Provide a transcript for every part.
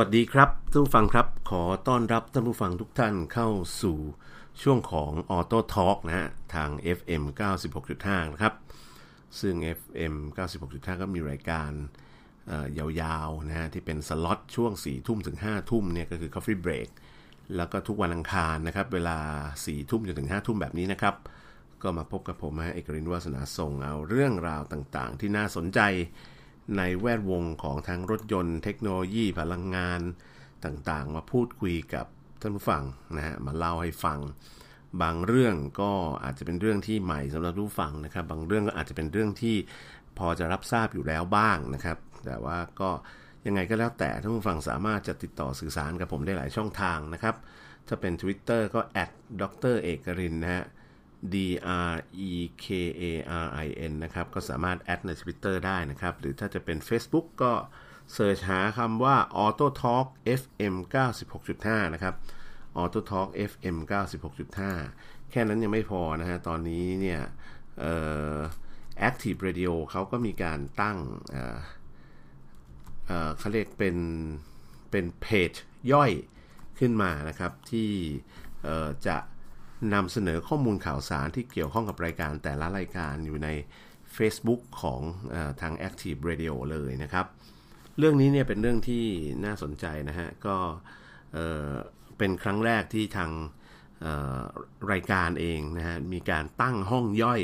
วัสดีครับท่านผู้ฟังครับขอต้อนรับท่านผู้ฟังทุกท่านเข้าสู่ช่วงของ Auto Talk นะฮะทาง FM 96.5 นะครับ ซึ่ง FM 96.5 ก็มีรายการยาวๆนะฮะที่เป็นสล็อตช่วง 4 ทุ่มถึง 5 ทุ่มเนี่ยก็คือ Coffee Break แล้วก็ทุกวันอังคารนะครับ เวลา 4 ทุ่มจนถึง 5 ทุ่มแบบนี้นะครับ ก็มาพบกับผมฮะเอกรินวาสนาส่งเอาเรื่องราวต่างๆ ที่น่าสนใจ ในแวดวงของทางรถยนต์เทคโนโลยีพลังงานต่างๆ มาพูดคุยกับท่านผู้ฟังนะฮะมาเล่าให้ฟัง บางเรื่องก็อาจจะเป็นเรื่องที่ใหม่สำหรับผู้ฟังนะครับ บางเรื่องก็อาจจะเป็นเรื่องที่พอจะรับทราบอยู่แล้วบ้างนะครับ แต่ว่าก็ยังไงก็แล้วแต่ท่านผู้ฟังสามารถจะติดต่อสื่อสารกับผมได้หลายช่องทางนะครับถ้าเป็น Twitter ก็ดรเอกรินนะฮะ D R E K A R I N นะครับ ก็สามารถแอดใน Twitter ได้นะครับ หรือถ้าจะเป็น Facebook ก็เสิร์ชหาคำว่า Auto Talk FM 96.5 นะครับ Auto Talk FM 96.5 แค่นั้นยังไม่พอนะฮะ ตอนนี้เนี่ย Active Radio เขาก็มีการตั้งเขาเรียกเป็นเป็นเพจย่อยขึ้นมานะครับ ที่จะ นำเสนอข้อมูลข่าวสารที่เกี่ยวข้องกับรายการแต่ละรายการอยู่ใน Facebook ของอทาง Active Radio เลยนะครับ เรื่องนี้เนี่ยเป็นเรื่องที่น่าสนใจนะฮะ ก็เเป็นครั้งแรกที่ทางรายการเองนะฮะ มีการตั้งห้องย่อย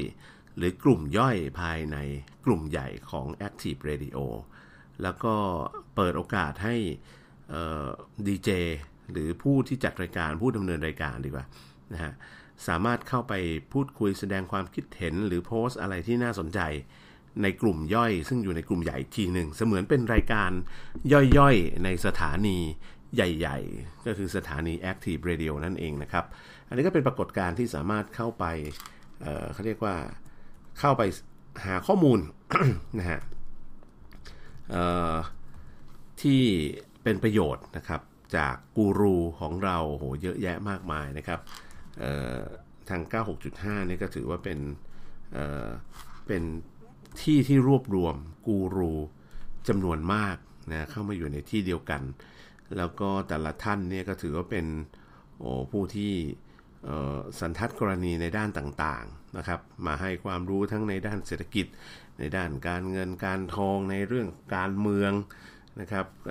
หรือกลุ่มย่อยภายในกลุ่มใหญ่ของ Active Radio แล้วก็เปิดโอกาสให้ดีเจหรือผู้ที่จัดรายการผู้ดำเนินรายการดีกว่า นะฮะสามารถเข้าไปพูดคุยแสดงความคิดเห็นหรือโพสต์อะไรที่น่าสนใจ ในกลุ่มย่อย ซึ่งอยู่ในกลุ่มใหญ่ทีหนึ่งเสมือนเป็นรายการย่อยๆ ในสถานีใหญ่ๆ ก็คือสถานี Active Radio นั่นเองนะครับ อันนี้ก็เป็นปรากฏการณ์ที่สามารถเข้าไปเเขาเรียกว่าเข้าไปหาข้อมูลนะฮะที่เป็นประโยชน์นะครับ จากกูรูของเราโหเยอะแยะมากมายนะครับ ทาง 96.5นี่ก็ถือว่าเป็นเเป็นที่ที่รวบรวมกูรูจำนวนมากนะเข้ามาอยู่ในที่เดียวกัน แล้วก็แต่ละท่านเนี่ยก็ถือว่าเป็นโอ้ผู้ที่สันทัดกรณีในด้านต่างๆนะครับมาให้ความรู้ทั้งในด้านเศรษฐกิจ ในด้านการเงินการทองในเรื่องการเมืองนะครับเ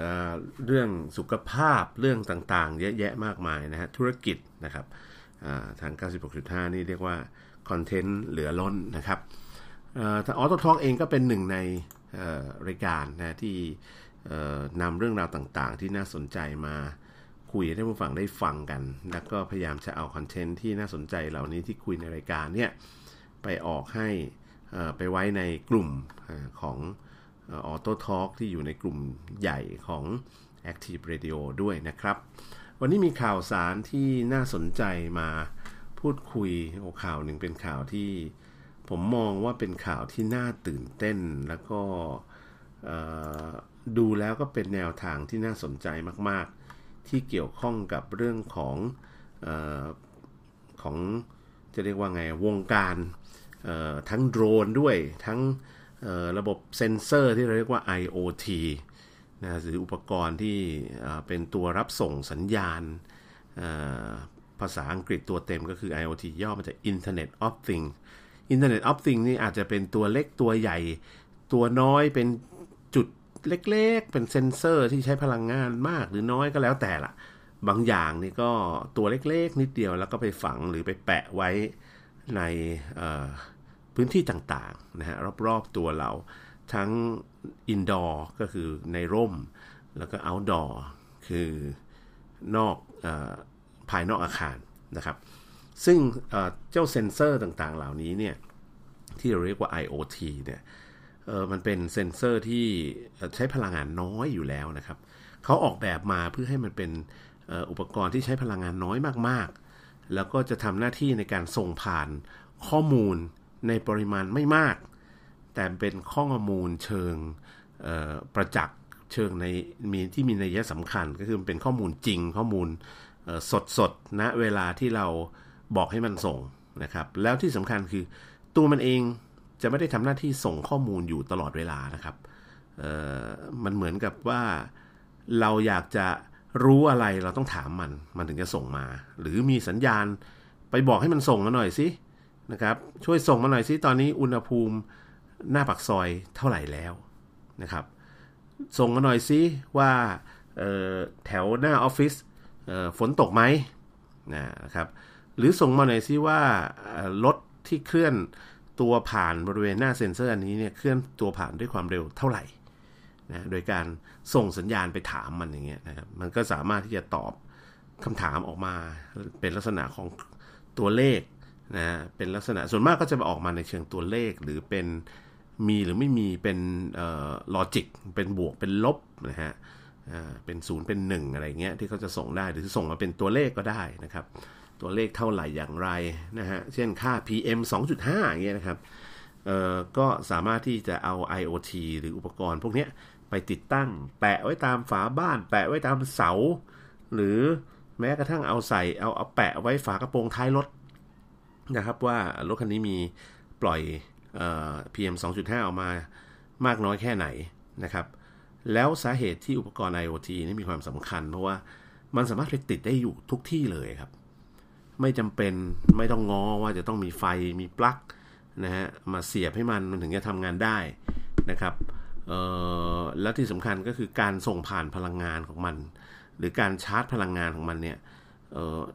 เรื่องสุขภาพเรื่องต่างๆ เยอะแยะมากมายนะฮะธุรกิจนะครับ ทาง 96.5 นี่เรียกว่าคอนเทนต์เหลือล้นนะครับออโต้ทอกเองก็เป็นหนึ่งในรายการนะที่นำเรื่องราวต่างๆ ที่น่าสนใจมาคุยให้ผู้ฟังได้ฟังกัน แล้วก็พยายามจะเอาคอนเทนต์ที่น่าสนใจเหล่านี้ที่คุยในรายการเนี่ยไปออกให้ไปไว้ในกลุ่มของออโต้ทอล์กที่อยู่ในกลุ่มใหญ่ของ Active Radio ด้วยนะครับ วันนี้มีข่าวสารที่น่าสนใจมาพูดคุยโอ้ข่าวหนึ่งเป็นข่าวที่ผมมองว่าเป็นข่าวที่น่าตื่นเต้น แล้วก็ดูแล้วก็เป็นแนวทางที่น่าสนใจมาก ๆ ที่เกี่ยวข้องกับเรื่องของอของจะเรียกว่าไงวงการทั้งโดรนด้วยทั้งระบบเซนเซอร์ที่เราเรียกว่า IoT นะหรืออุปกรณ์ที่เป็นตัวรับส่งสัญญาณ ภาษาอังกฤษตัวเต็มก็คือ IoT ย่อมาจาก Internet of Things Internet of Things นี่อาจจะเป็นตัวเล็กตัวใหญ่ ตัวน้อยเป็นจุดเล็กๆ เป็นเซนเซอร์ที่ใช้พลังงานมากหรือน้อยก็แล้วแต่ละบางอย่างนี่ก็ตัวเล็กๆ นิดเดียวแล้วก็ไปฝังหรือไปแปะไว้ในพื้นที่ต่างๆนะฮะรอบๆตัวเราทั้ง indoor ก็คือในร่ม แล้วก็ outdoor คือนอกอภายนอกอาคารนะครับ ซึ่งเจ้าเซ็นเซอร์ต่างๆ เหล่านี้เนี่ยที่เราเรียกว่า IoT เนี่ยมันเป็นเซ็นเซอร์ที่ใช้พลังงานน้อยอยู่แล้วนะครับเขาออกแบบมาเพื่อให้มันเป็นอุปกรณ์ที่ใช้พลังงานน้อยมากๆ แล้วก็จะทำหน้าที่ในการส่งผ่านข้อมูลในปริมาณไม่มาก แต่เป็นข้อมูลเชิงประจักษ์เชิงในมีที่มีนัยสำคัญ ก็คือเป็นข้อมูลจริงข้อมูลสดสดณเวลาที่เราบอกให้มันส่งนะครับ แล้วที่สำคัญคือตัวมันเองจะไม่ได้ทำหน้าที่ส่งข้อมูลอยู่ตลอดเวลานะครับมันเหมือนกับว่าเราอยากจะรู้อะไรเราต้องถามมัน มันถึงจะส่งมา หรือมีสัญญาณไปบอกให้มันส่งมาหน่อยสินะครับ ช่วยส่งมาหน่อยสิตอนนี้อุณหภูมิ หน้าปากซอยเท่าไหร่แล้วนะครับ ส่งมาหน่อยสิว่าแถวหน้าออฟฟิศฝนตกไหมนะครับ หรือส่งมาหน่อยสิว่ารถที่เคลื่อนตัวผ่านบริเวณหน้าเซ็นเซอร์อันนี้เนี่ยเคลื่อนตัวผ่านด้วยความเร็วเท่าไหร่นะโดยการส่งสัญญาณไปถามมันอย่างเงี้ยนะครับมันก็สามารถที่จะตอบคำถามออกมาเป็นลักษณะของตัวเลขนะเป็นลักษณะส่วนมากก็จะออกมาในเชิงตัวเลขหรือเป็น มีหรือไม่มีเป็น logic เป็นบวกเป็นลบนะฮะเป็นศูนย์เป็นหนึ่งอะไรเงี้ยที่เขาจะส่งได้หรือส่งมาเป็นตัวเลขก็ได้นะครับ ตัวเลขเท่าไหร่อย่างไรนะฮะเช่นค่า PM 2.5อย่างเงี้ยนะครับก็สามารถที่จะเอา IoT หรืออุปกรณ์พวกนี้ไปติดตั้ง แปะไว้ตามฝาบ้าน แปะไว้ตามเสา หรือแม้กระทั่งเอาใส่เอาเอาแปะไว้ฝากระโปรงท้ายรถนะครับว่ารถคันนี้มีปล่อย PM 2.5 ออกมามากน้อยแค่ไหนนะครับ แล้วสาเหตุที่อุปกรณ์ IoT นี่มีความสำคัญ เพราะว่ามันสามารถไปติดได้อยู่ทุกที่เลยครับ ไม่จำเป็นไม่ต้องงอว่าจะต้องมีไฟมีปลั๊กนะฮะมาเสียบให้มันมันถึงจะทำงานได้นะครับแล้วที่สำคัญก็คือการส่งผ่านพลังงานของมัน หรือการชาร์จพลังงานของมันเนี่ย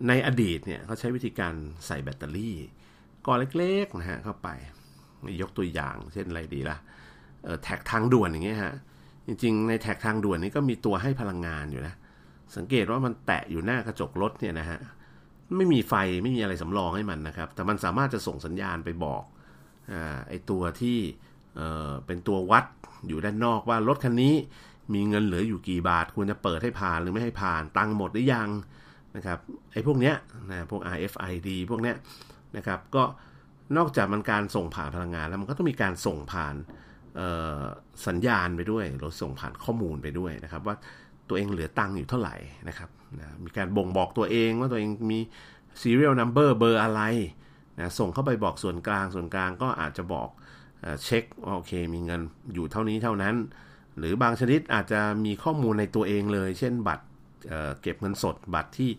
ในอดีตเนี่ยเขาใช้วิธีการใส่แบตเตอรี่ก้อนเล็กๆนะฮะเข้าไป ยกตัวอย่าง เช่นอะไรดีละ่ะแท็กทางด่วนอย่างเงี้ยฮะจริง ๆ ในแท็กทางด่วนนี้ก็มีตัวให้พลังงานอยู่นะสังเกตว่ามันแตะอยู่หน้ากระจกรถเนี่ยนะฮะไม่มีไฟไม่มีอะไรสำรองให้มันนะครับ แต่มันสามารถจะส่งสัญญาณไปบอกอไอตัวที่เเป็นตัววัดอยู่ด้านนอกว่ารถคันนี้มีเงินเหลืออยู่กี่บาท ควรจะเปิดให้ผ่านหรือไม่ให้ผ่านตังหมดหรือยังนะครับไอ้พวกเนี้ยนะพวก RFID พวกเนี้ยนะครับก็ นอกจากมันการส่งผ่านพลังงานแล้วมันก็ต้องมีการส่งผ่านสัญญาณไปด้วยหรือส่งผ่านข้อมูลไปด้วยนะครับ ว่าตัวเองเหลือตังค์อยู่เท่าไหร่นะครับนะมีการบ่งบอกตัวเองว่าตัวเองมี serial number เบอร์อะไรนะส่งเข้าไปบอกส่วนกลางส่วนกลางก็อาจจะบอกเช็คโอเค มีเงินอยู่เท่านี้เท่านั้น หรือบางชนิดอาจจะมีข้อมูลในตัวเองเลย เช่นบัตรเเก็บเงินสดบัตรที่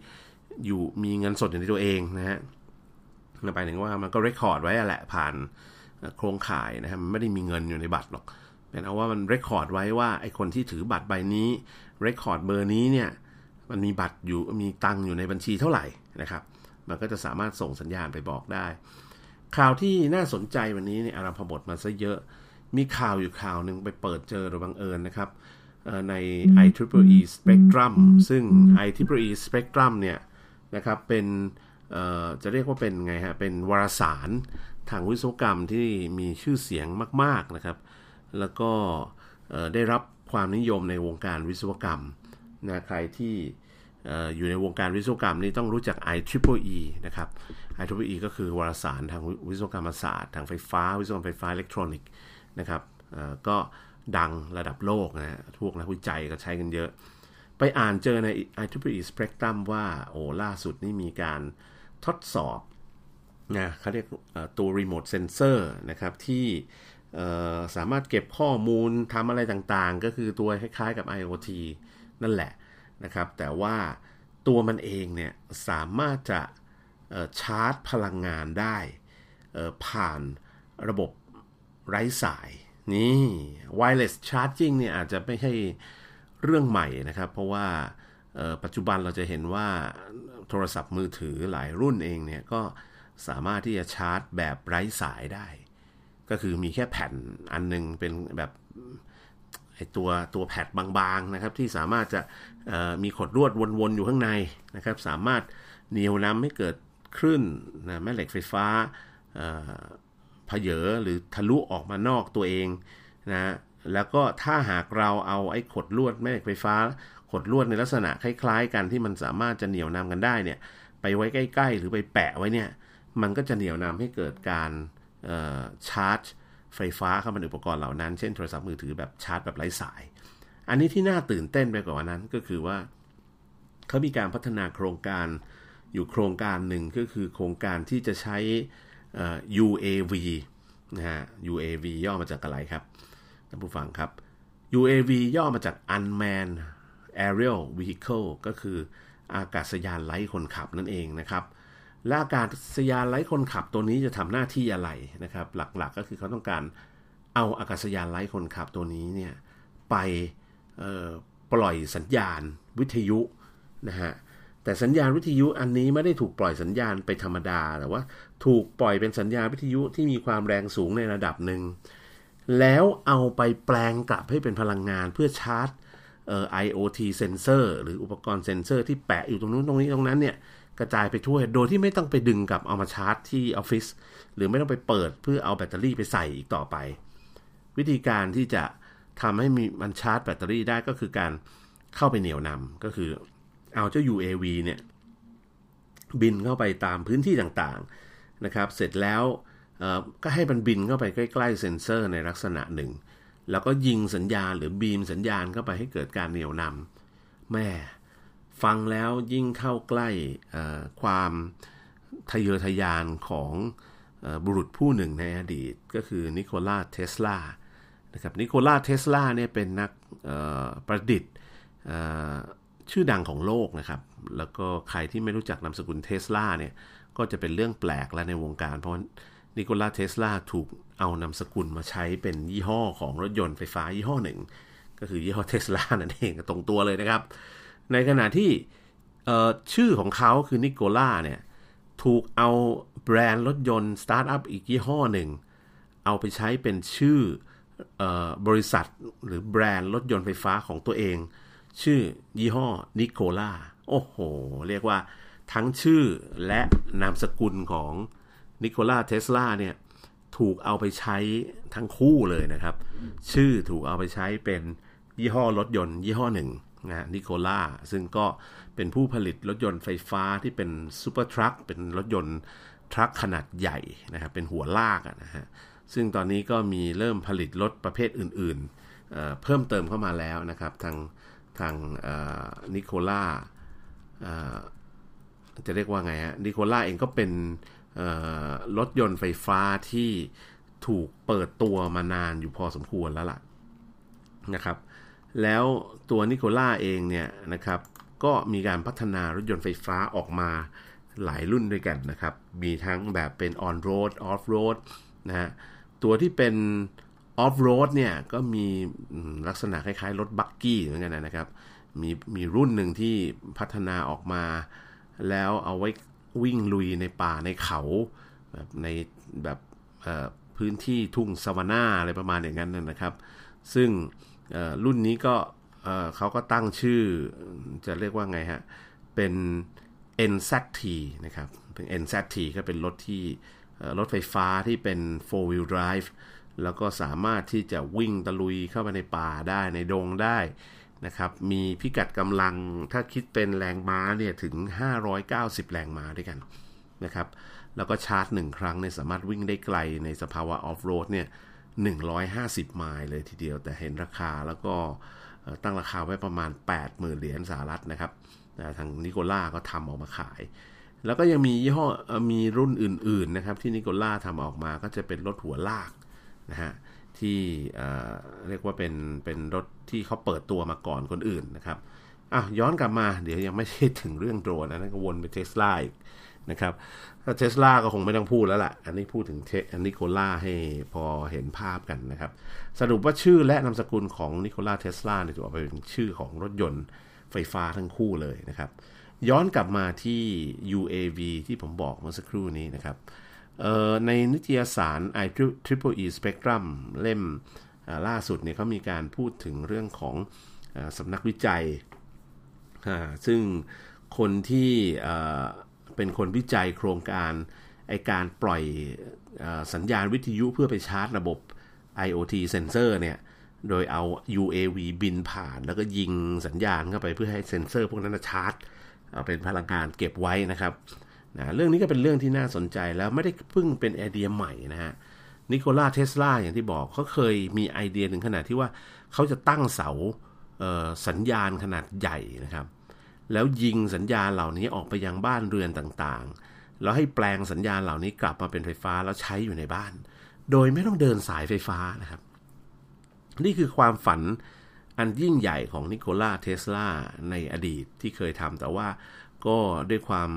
อยู่มีเงินสดอยู่ในตัวเองนะฮะ ไปถึงว่ามันก็ record ไว้แหละผ่านโครงข่ายนะครับมันไม่ได้มีเงินอยู่ในบัตรหรอกเป็นเอาว่ามัน record ไว้ว่าไอคนที่ถือบัตรใบนี้ record เบอร์นี้เนี่ยมันมีบัตรอยู่มีตังอยู่ในบัญชีเท่าไหร่นะครับ มันก็จะสามารถส่งสัญญาณไปบอกได้ ข่าวที่น่าสนใจวันนี้เนี่ยอารัมพบทมาซะเยอะ มีข่าวอยู่ข่าวหนึ่งไปเปิดเจอโดยบังเอิญนะครับใน IEEE Spectrum ซึ่ง IEEE Spectrum เนี่ยนะครับเป็น จะเรียกว่าเป็นไงฮะ เป็นวารสารทางวิศวกรรมที่มีชื่อเสียงมาก ๆนะครับ แล้วก็ได้รับความนิยมในวงการวิศวกรรมนะใครที่อยู่ในวงการวิศวกรรมนี่ต้องรู้จัก IEEE นะครับ IEEE ก็คือวารสารทางวิศวกรรมศาสตร์ ทางไฟฟ้า วิศวกรรมไฟฟ้าอิเล็กทรอนิกส์นะครับก็ดังระดับโลกนะพวกนักวิจัยก็ใช้กันเยอะ ไปอ่านเจอใน IEEE Spectrum ว่าโอ้ล่าสุดนี่มีการ ทดสอบนะเขาเรียกตัว Remote Sensor นะครับที่สามารถเก็บข้อมูลทำอะไรต่างๆ ก็คือตัวคล้ายๆกับ IoT นั่นแหละนะครับ แต่ว่าตัวมันเองเนี่ยสามารถจะชาร์จพลังงานได้ผ่านระบบไร้สาย นี่ wireless charging เนี่ยอาจจะไม่ใช่เรื่องใหม่นะครับ เพราะว่าปัจจุบันเราจะเห็นว่า โทรศัพท์มือถือหลายรุ่นเองเนี่ยก็สามารถที่จะชาร์จแบบไร้สายได้ ก็คือมีแค่แผ่นอันนึงเป็นแบบไอตัวตัวแพดบางๆนะครับที่สามารถจะมีขดลวดวนๆอยู่ข้างในนะครับ สามารถเหนียวนำให้เกิดคลื่นนะแม่เหล็กไฟฟ้าผเยอหรือทะลุออกมานอกตัวเองนะแล้วก็ถ้าหากเราเอาไอ้ขดลวดแม่เหล็กไฟฟ้า ขดลวดในลักษณะคล้าย ๆ กันที่มันสามารถจะเหนี่ยวนำกันได้เนี่ยไปไว้ใกล้ ๆ หรือไปแปะไว้เนี่ยมันก็จะเหนี่ยวนำให้เกิดการชาร์จ ไฟฟ้าเข้ามาในอุปกรณ์เหล่านั้น เช่นโทรศัพท์มือถือแบบชาร์จแบบไร้สาย อันนี้ที่น่าตื่นเต้นไปกว่านั้นก็คือว่าเขามีการพัฒนาโครงการอยู่โครงการหนึ่งก็คือโครงการที่จะใช้ UAV นะฮะ UAV ย่อมาจากอะไรครับท่านผู้ฟังครับ UAV ย่อมาจาก Unmanned aerial vehicle ก็คืออากาศยานไร้คนขับนั่นเองนะครับและอากาศยานไร้คนขับตัวนี้จะทำหน้าที่อะไรนะครับ หลักๆกก็คือเขาต้องการเอาอากาศยานไร้คนขับตัวนี้เนี่ยไปปล่อยสัญญาณวิทยุนะฮะแต่สัญญาณวิทยุอันนี้ไม่ได้ถูกปล่อยสัญญาณไปธรรมดาแต่ว่าถูกปล่อยเป็นสัญญาณวิทยุที่มีความแรงสูงในระดับหนึ่งแล้วเอาไปแปลงกลับให้เป็นพลังงานเพื่อชาร์จ เอ่อ IoT เซนเซอร์หรืออุปกรณ์เซนเซอร์ที่แปะอยู่ตรงนู้นตรงนี้ตรงนั้นเนี่ยกระจายไปทั่ว โดยที่ไม่ต้องไปดึงกลับเอามาชาร์จที่ออฟฟิศหรือไม่ต้องไปเปิดเพื่อเอาแบตเตอรี่ไปใส่อีกต่อไป วิธีการที่จะทำให้มีมันชาร์จแบตเตอรี่ได้ก็คือการเข้าไปเหนี่ยวนำก็คือเอาเจ้า UAV เนี่ยบินเข้าไปตามพื้นที่ต่างๆนะครับ เสร็จแล้วก็ให้มันบินเข้าไปใกล้ ๆ เซ็นเซอร์ในลักษณะหนึ่ง แล้วก็ยิงสัญญาณหรือบีมสัญญาณเข้าไปให้เกิดการเหนี่ยวนำแม่ฟังแล้วยิ่งเข้าใกล้ความทะเยอทะยานของบุรุษผู้หนึ่งในอดีต ก็คือนิโคลาเทสลานะครับนิโคลาเทสลาเนี่ยเป็นนักประดิษฐ์ชื่อดังของโลกนะครับ แล้วก็ใครที่ไม่รู้จักนามสกุลเทสลาเนี่ยก็จะเป็นเรื่องแปลกแล้วในวงการ เพราะนิโคลัสเทสลาถูก เอานามสกุลมาใช้เป็นยี่ห้อของรถยนต์ไฟฟ้ายี่ห้อหนึ่ง ก็คือยี่ห้อเทสลานั่นเองตรงตัวเลยนะครับ ในขณะที่ชื่อของเขาคือนิโคล่าเนี่ยถูกเอาแบรนด์รถยนต์สตาร์ทอัพอีกยี่ห้อหนึ่ง เอาไปใช้เป็นชื่อบริษัทหรือแบรนด์รถยนต์ไฟฟ้าของตัวเอง ชื่อยี่ห้อนิโคล่าโอ้โห เรียกว่าทั้งชื่อและนามสกุลของนิโคล่าเทสลาเนี่ย ถูกเอาไปใช้ทั้งคู่เลยนะครับ ชื่อถูกเอาไปใช้เป็นยี่ห้อรถยนต์ยี่ห้อหนึ่งนะนิโคล่าซึ่งก็เป็นผู้ผลิตรถยนต์ไฟฟ้าที่เป็น super truck เป็นรถยนต์ truck ขนาดใหญ่นะครับเป็นหัวลากนะฮะซึ่งตอนนี้ก็มีเริ่มผลิตรถประเภทอื่นๆเเพิ่มเติมเข้ามาแล้วนะครับ ทางทางนิโคล่าจะเรียกว่าไงฮะนิโคล่าเองก็เป็น รถยนต์ไฟฟ้าที่ถูกเปิดตัวมานานอยู่พอสมควรแล้วล่ะนะครับ แล้วตัวนิโคล่าเองเนี่ยนะครับ ก็มีการพัฒนารถยนต์ไฟฟ้าออกมาหลายรุ่นด้วยกันนะครับ มีทั้งแบบเป็น on road off road นะฮะ ตัวที่เป็นออฟโรดเนี่ยก็มีลักษณะคล้ายๆ รถบักกี้เหมือนกันนะครับ มีมีรุ่นหนึ่งที่พัฒนาออกมา แล้วเอาไว้ วิ่งลุยในป่าในเขาแบบในแบบพื้นที่ทุ่งซาวาน่าอะไรประมาณอย่างนั้นนะครับ ซึ่งรุ่นนี้ก็เขาก็ตั้งชื่อจะเรียกว่าไงฮะ เป็น NZT นะครับเป็น NZT ก็เป็นรถที่รถไฟฟ้าที่เป็น4 wheel drive แล้วก็สามารถที่จะวิ่งตะลุยเข้าไปในป่าได้ในดงได้ นะครับ มีพิกัดกำลังถ้าคิดเป็นแรงม้าเนี่ยถึง 590 แรงม้าด้วยกันนะครับ แล้วก็ชาร์จหนึ่งครั้งเนี่ยสามารถวิ่งได้ไกลในสภาวะออฟโรดเนี่ย 150 ไมล์เลยทีเดียว แต่เห็นราคาแล้วก็ตั้งราคาไว้ประมาณ 80,000 เหรียญสหรัฐนะครับ ทางนิโคล่าก็ทำออกมาขาย แล้วก็ยังมียี่ห้อมีรุ่นอื่น ๆ นะครับ ที่นิโคล่าทำออกมาก็จะเป็นรถหัวลากนะฮะ ที่เรียกว่าเป็นเป็นรถที่เขาเปิดตัวมาก่อนคนอื่นนะครับอะย้อนกลับมาเดี๋ยวยังไม่ใช่ถึงเรื่องโดรนนะก็วนไปเทสลาอีกนะครับถ้าเทสลาก็คงไม่ต้องพูดแล้วล่ะ อันนี้พูดถึงเทอันนิโคล่าให้พอเห็นภาพกันนะครับ สรุปว่าชื่อและนามสกุลของนิโคล่าเทสลาเนี่ยถูกเอาไปเป็นชื่อของรถยนต์ไฟฟ้าทั้งคู่เลยนะครับ ย้อนกลับมาที่ UAV ที่ผมบอกเมื่อสักครู่นี้นะครับ ในนิตยสาร i Triple E Spectrum เล่มล่าสุดเนี่ยเขามีการพูดถึงเรื่องของสำนักวิจัย ซึ่งคนที่เป็นคนวิจัยโครงการไอการปล่อยอสัญญาณวิทยุเพื่อไปชาร์จระบบ IoT เซนเซอร์เนี่ย โดยเอา UAV บินผ่านแล้วก็ยิงสัญญาณเข้าไปเพื่อให้เซนเซอร์พวกนั้นชาร์จเป็นพลังงานเก็บไว้นะครับ นะเรื่องนี้ก็เป็นเรื่องที่น่าสนใจแล้วไม่ได้เพิ่งเป็นไอเดียใหม่นะฮะนิโคลาเทสลาอย่างที่บอกเขาเคยมีไอเดียถึงขนาดที่ว่าเขาจะตั้งเสาสัญญาณขนาดใหญ่นะครับ แล้วยิงสัญญาณเหล่านี้ออกไปยังบ้านเรือนต่างๆ แล้วให้แปลงสัญญาณเหล่านี้กลับมาเป็นไฟฟ้าแล้วใช้อยู่ในบ้าน โดยไม่ต้องเดินสายไฟฟ้านะครับ นี่คือความฝันอันยิ่งใหญ่ของนิโคลาเทสลาในอดีตที่เคยทำแต่ว่าก็ด้วยความ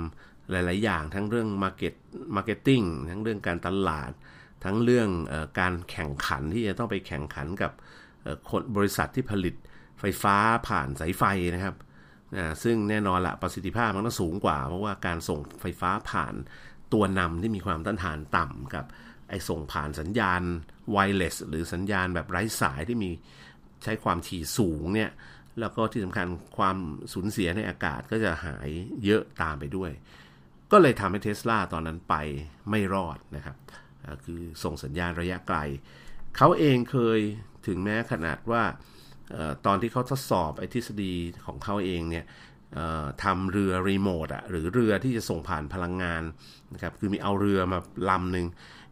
หลาย ๆ อย่างทั้งเรื่อง market marketing ทั้งเรื่องการตลาด ทั้งเรื่องอการแข่งขันที่จะต้องไปแข่งขันกับคนบริษัทที่ผลิตไฟฟ้าผ่านสายไฟนะครับซึ่งแน่นอนละประสิทธิภาพมันต้องสูงกว่า เพราะว่าการส่งไฟฟ้าผ่านตัวนำที่มีความต้านทานต่ำกับไอ้ส่งผ่านสัญญาณไวเลสหรือสัญญาณแบบไร้สายที่มีใช้ความถี่สูงเนี่ยแล้วก็ที่สำคัญความสูญเสียในอากาศก็จะหายเยอะตามไปด้วย ก็เลยทำให้เทสลาตอนนั้นไปไม่รอดนะครับคือส่งสัญญาณระยะไกล เขาเองเคยถึงแม้ขนาดว่าตอนที่เขาทดสอบไอ้ทฤษฎีของเขาเองเนี่ยทำเรือรีโมทอะหรือเรือที่จะส่งผ่านพลังงานนะครับคือมีเอาเรือมาลำหนึ่ง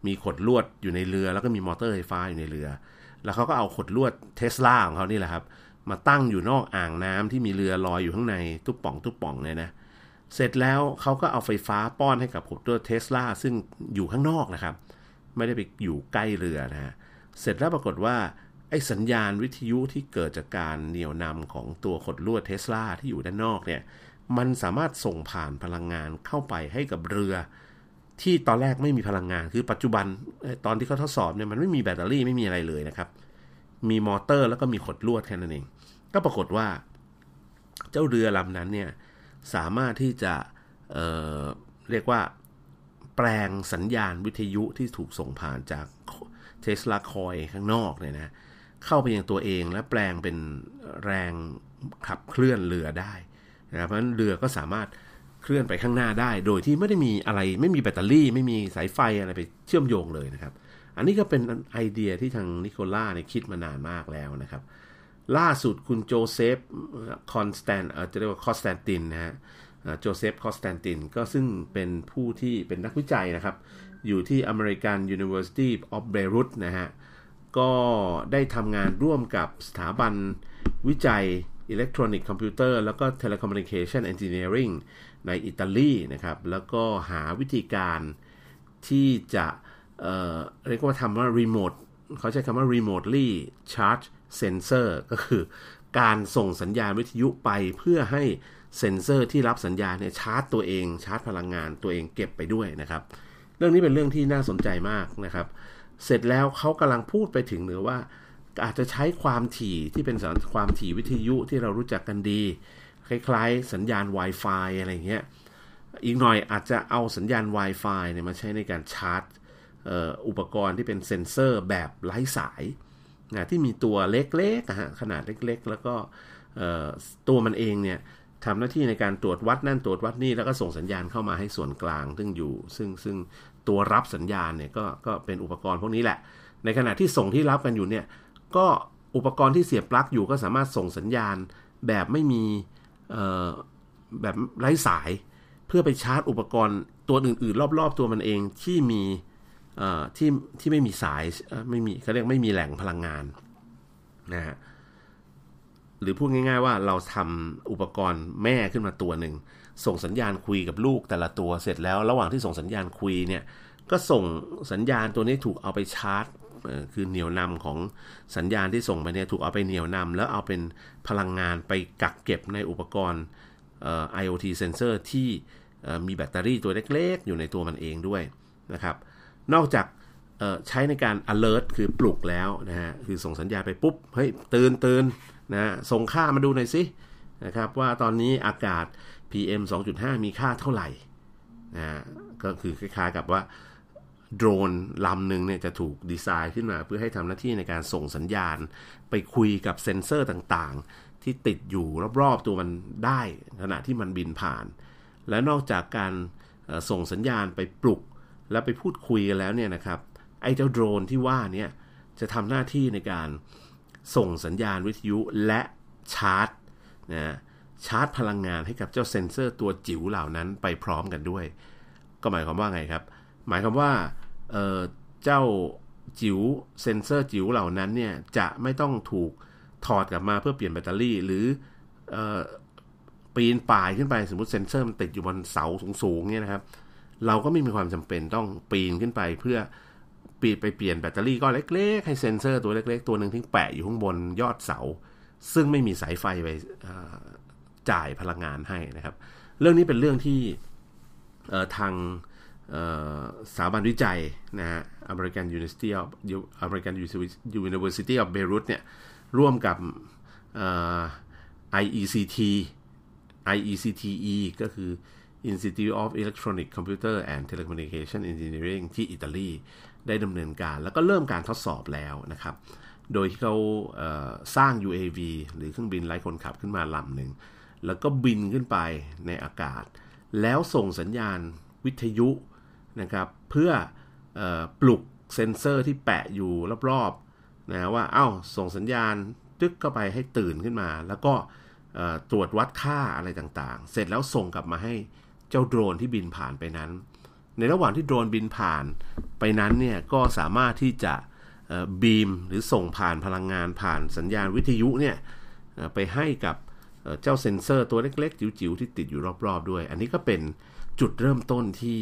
มีขดลวดอยู่ในเรือ แล้วก็มีมอเตอร์ไฟฟ้าอยู่ในเรือ แล้วเขาก็เอาขดลวดเทสลาของเขานี่แหละครับมาตั้งอยู่นอกอ่างน้ำที่มีเรือลอยอยู่ข้างในตุ๊บป่องตุ๊บป่องเลยนะเเสร็จแล้วเขาก็เอาไฟฟ้าป้อนให้กับขดลวดเทสลาซึ่งอยู่ข้างนอกนะครับ ไม่ได้ไปอยู่ใกล้เรือนะฮะเสร็จแล้วปรากฏว่าไอ้สัญญาณวิทยุที่เกิดจากการเหนี่ยวนำของตัวขดลวดเทสลาที่อยู่ด้านนอกเนี่ยมันสามารถส่งผ่านพลังงานเข้าไปให้กับเรือ ที่ตอนแรกไม่มีพลังงาน คือปัจจุบันตอนที่เขาทดสอบเนี่ยมันไม่มีแบตเตอรี่ไม่มีอะไรเลยนะครับ มีมอเตอร์แล้วก็มีขดลวดแค่นั้นเอง ก็ปรากฏว่า เจ้าเรือลำนั้นเนี่ย สามารถที่จะเเรียกว่าแปลงสัญญาณวิทยุที่ถูกส่งผ่านจากเทสลาคอยข้างนอกเนี่ยนะเข้าไปยังตัวเองและแปลงเป็นแรงขับเคลื่อนเรือได้นะเพราะฉะนั้นเรือก็สามารถเคลื่อนไปข้างหน้าได้ โดยที่ไม่ได้มีอะไรไม่มีแบตเตอรี่ ไม่มีสายไฟอะไรไปเชื่อมโยงเลยนะครับ อันนี้ก็เป็นไอเดียที่ทางนิโคล่าเนี่ยคิดมานานมากแล้วนะครับ ล่าสุดคุณโจเซฟคอนสแตนจะเรียกว่าคอสแตนตินนะฮะโจเซฟคอสแตนตินก็ซึ่งเป็นผู้ที่เป็นนักวิจัยนะครับ อยู่ที่ American University of Beirut นะฮะ ก็ได้ทำงานร่วมกับสถาบันวิจัยอิเล็กทรอนิกส์คอมพิวเตอร์แล้วก็ telecommunication engineering ในอิตาลีนะครับ แล้วก็หาวิธีการที่จะเเรียกว่าทำว่ารีโมทเขาใช้คำว่า remotely charge sensor ก็คือการส่งสัญญาณวิทยุไปเพื่อให้เซนเซอร์ที่รับสัญญาณเนี่ยชาร์จตัวเองชาร์จพลังงานตัวเองเก็บไปด้วยนะครับ เรื่องนี้เป็นเรื่องที่น่าสนใจมากนะครับ เสร็จแล้วเขากำลังพูดไปถึงหรือว่าอาจจะใช้ความถี่ที่เป็นความถี่วิทยุที่เรารู้จักกันดี คล้ายๆ สัญญาณ Wi-Fi อะไรเงี้ยอีกหน่อยอาจจะเอาสัญญาณ Wi-Fi เนี่ยมาใช้ในการชาร์จอุปกรณ์ที่เป็นเซ็นเซอร์แบบไร้สาย นะที่มีตัวเล็กๆฮะขนาดเล็กๆ แล้วก็ตัวมันเองเนี่ยทำหน้าที่ในการตรวจวัดนั่นตรวจวัดนี่แล้วก็ส่งสัญญาณเข้ามาให้ส่วนกลาง ซึ่งอยู่ ซึ่งซึ่งตัวรับสัญญาณเนี่ยก็ก็เป็นอุปกรณ์พวกนี้แหละ ในขณะที่ส่งที่รับกันอยู่เนี่ยก็อุปกรณ์ที่เสียบปลั๊กอยู่ก็สามารถส่งสัญญาณแบบไม่มีแบบไร้สาย เพื่อไปชาร์จอุปกรณ์ตัวอื่นๆ รอบๆ ตัวมันเองที่มี ที่ที่ไม่มีสายไม่มีเขาเรียกไม่มีแหล่งพลังงานนะฮะหรือพูดง่าย ๆ ว่าเราทำอุปกรณ์แม่ขึ้นมาตัวหนึ่ง ส่งสัญญาณคุยกับลูกแต่ละตัวเสร็จแล้ว ระหว่างที่ส่งสัญญาณคุยเนี่ย ก็ส่งสัญญาณตัวนี้ถูกเอาไปชาร์จคือเหนี่ยวนำของสัญญาณที่ส่งไปเนี่ยถูกเอาไปเหนี่ยวนำแล้วเอาเป็นพลังงานไปกักเก็บในอุปกรณ์ IoT sensor ที่มีแบตเตอรี่ตัวเล็กๆ อยู่ในตัวมันเองด้วยนะครับ นอกจากใช้ในการ alert คือปลุกแล้วนะฮะคือส่งสัญญาณไปปุ๊บเฮ้ยตื่นตื่นนะส่งค่ามาดูหน่อยสินะครับว่าตอนนี้อากาศ PM 2.5 มีค่าเท่าไหร่นะก็คือคล้ายๆกับว่าโดรนลำหนึ่งเนี่ยจะถูกดีไซน์ขึ้นมา เพื่อให้ทำหน้าที่ในการส่งสัญญาณ ไปคุยกับเซ็นเซอร์ต่างๆ ที่ติดอยู่รอบๆตัวมันได้ขณะที่มันบินผ่าน และนอกจากการส่งสัญญาณไปปลุก แล้วไปพูดคุยกันแล้วเนี่ยนะครับไอ้เจ้าโดรนที่ว่าเนี่ยจะทำหน้าที่ในการส่งสัญญาณวิทยุและชาร์จนะชาร์จพลังงานให้กับเจ้าเซ็นเซอร์ตัวจิ๋วเหล่านั้นไปพร้อมกันด้วย ก็หมายความว่าไงครับ หมายความว่าเจ้าจิ๋วเซ็นเซอร์จิ๋วเหล่านั้นเนี่ยจะไม่ต้องถูกถอดกลับมาเพื่อเปลี่ยนแบตเตอรี่ หรือปีนป่ายขึ้นไปสมมติเซ็นเซอร์มันติดอยู่บนเสาสูงๆเนี่ยนะครับ เราก็ไม่มีความจำเป็นต้องปีนขึ้นไปเพื่อปีไปเปลี่ยนแบตเตอรี่ก็เล็ก ๆ ให้เซ็นเซอร์ตัวเล็ก ๆ ตัวหนึ่งที่แปะอยู่ข้างบนยอดเสา ซึ่งไม่มีสายไฟไปจ่ายพลังงานให้นะครับ เรื่องนี้เป็นเรื่องที่ทางสถาบันวิจัยนะฮะ American University of American University of Beirut เนี่ยร่วมกับ IECT IECTE ก็คือ Institute of Electronic Computer and Telecommunication Engineering ที่อิตาลีได้ดำเนินการแล้วก็เริ่มการทดสอบแล้วนะครับ โดยที่เขาสร้าง UAV หรือเครื่องบินไร้คนขับขึ้นมาลำหนึ่ง แล้วก็บินขึ้นไปในอากาศ แล้วส่งสัญญาณวิทยุนะครับเพื่ออปลุกเซ็นเซอร์ที่แปะอยู่รอบๆนะว่าเอา้าส่งสัญญาณตึกเข้าไปให้ตื่นขึ้นมา แล้วก็ตรวจวัดค่าอะไรต่างๆ เสร็จแล้วส่งกลับมาให้ เจ้าโดรนที่บินผ่านไปนั้น ในระหว่างที่โดรนบินผ่านไปนั้นเนี่ยก็สามารถที่จะบีมหรือส่งผ่านพลังงานผ่านสัญญาณวิทยุเนี่ยไปให้กับเจ้าเซ็นเซอร์ตัวเล็กๆ จิ๋วๆ ที่ติดอยู่รอบๆ ด้วย อันนี้ก็เป็นจุดเริ่มต้นที่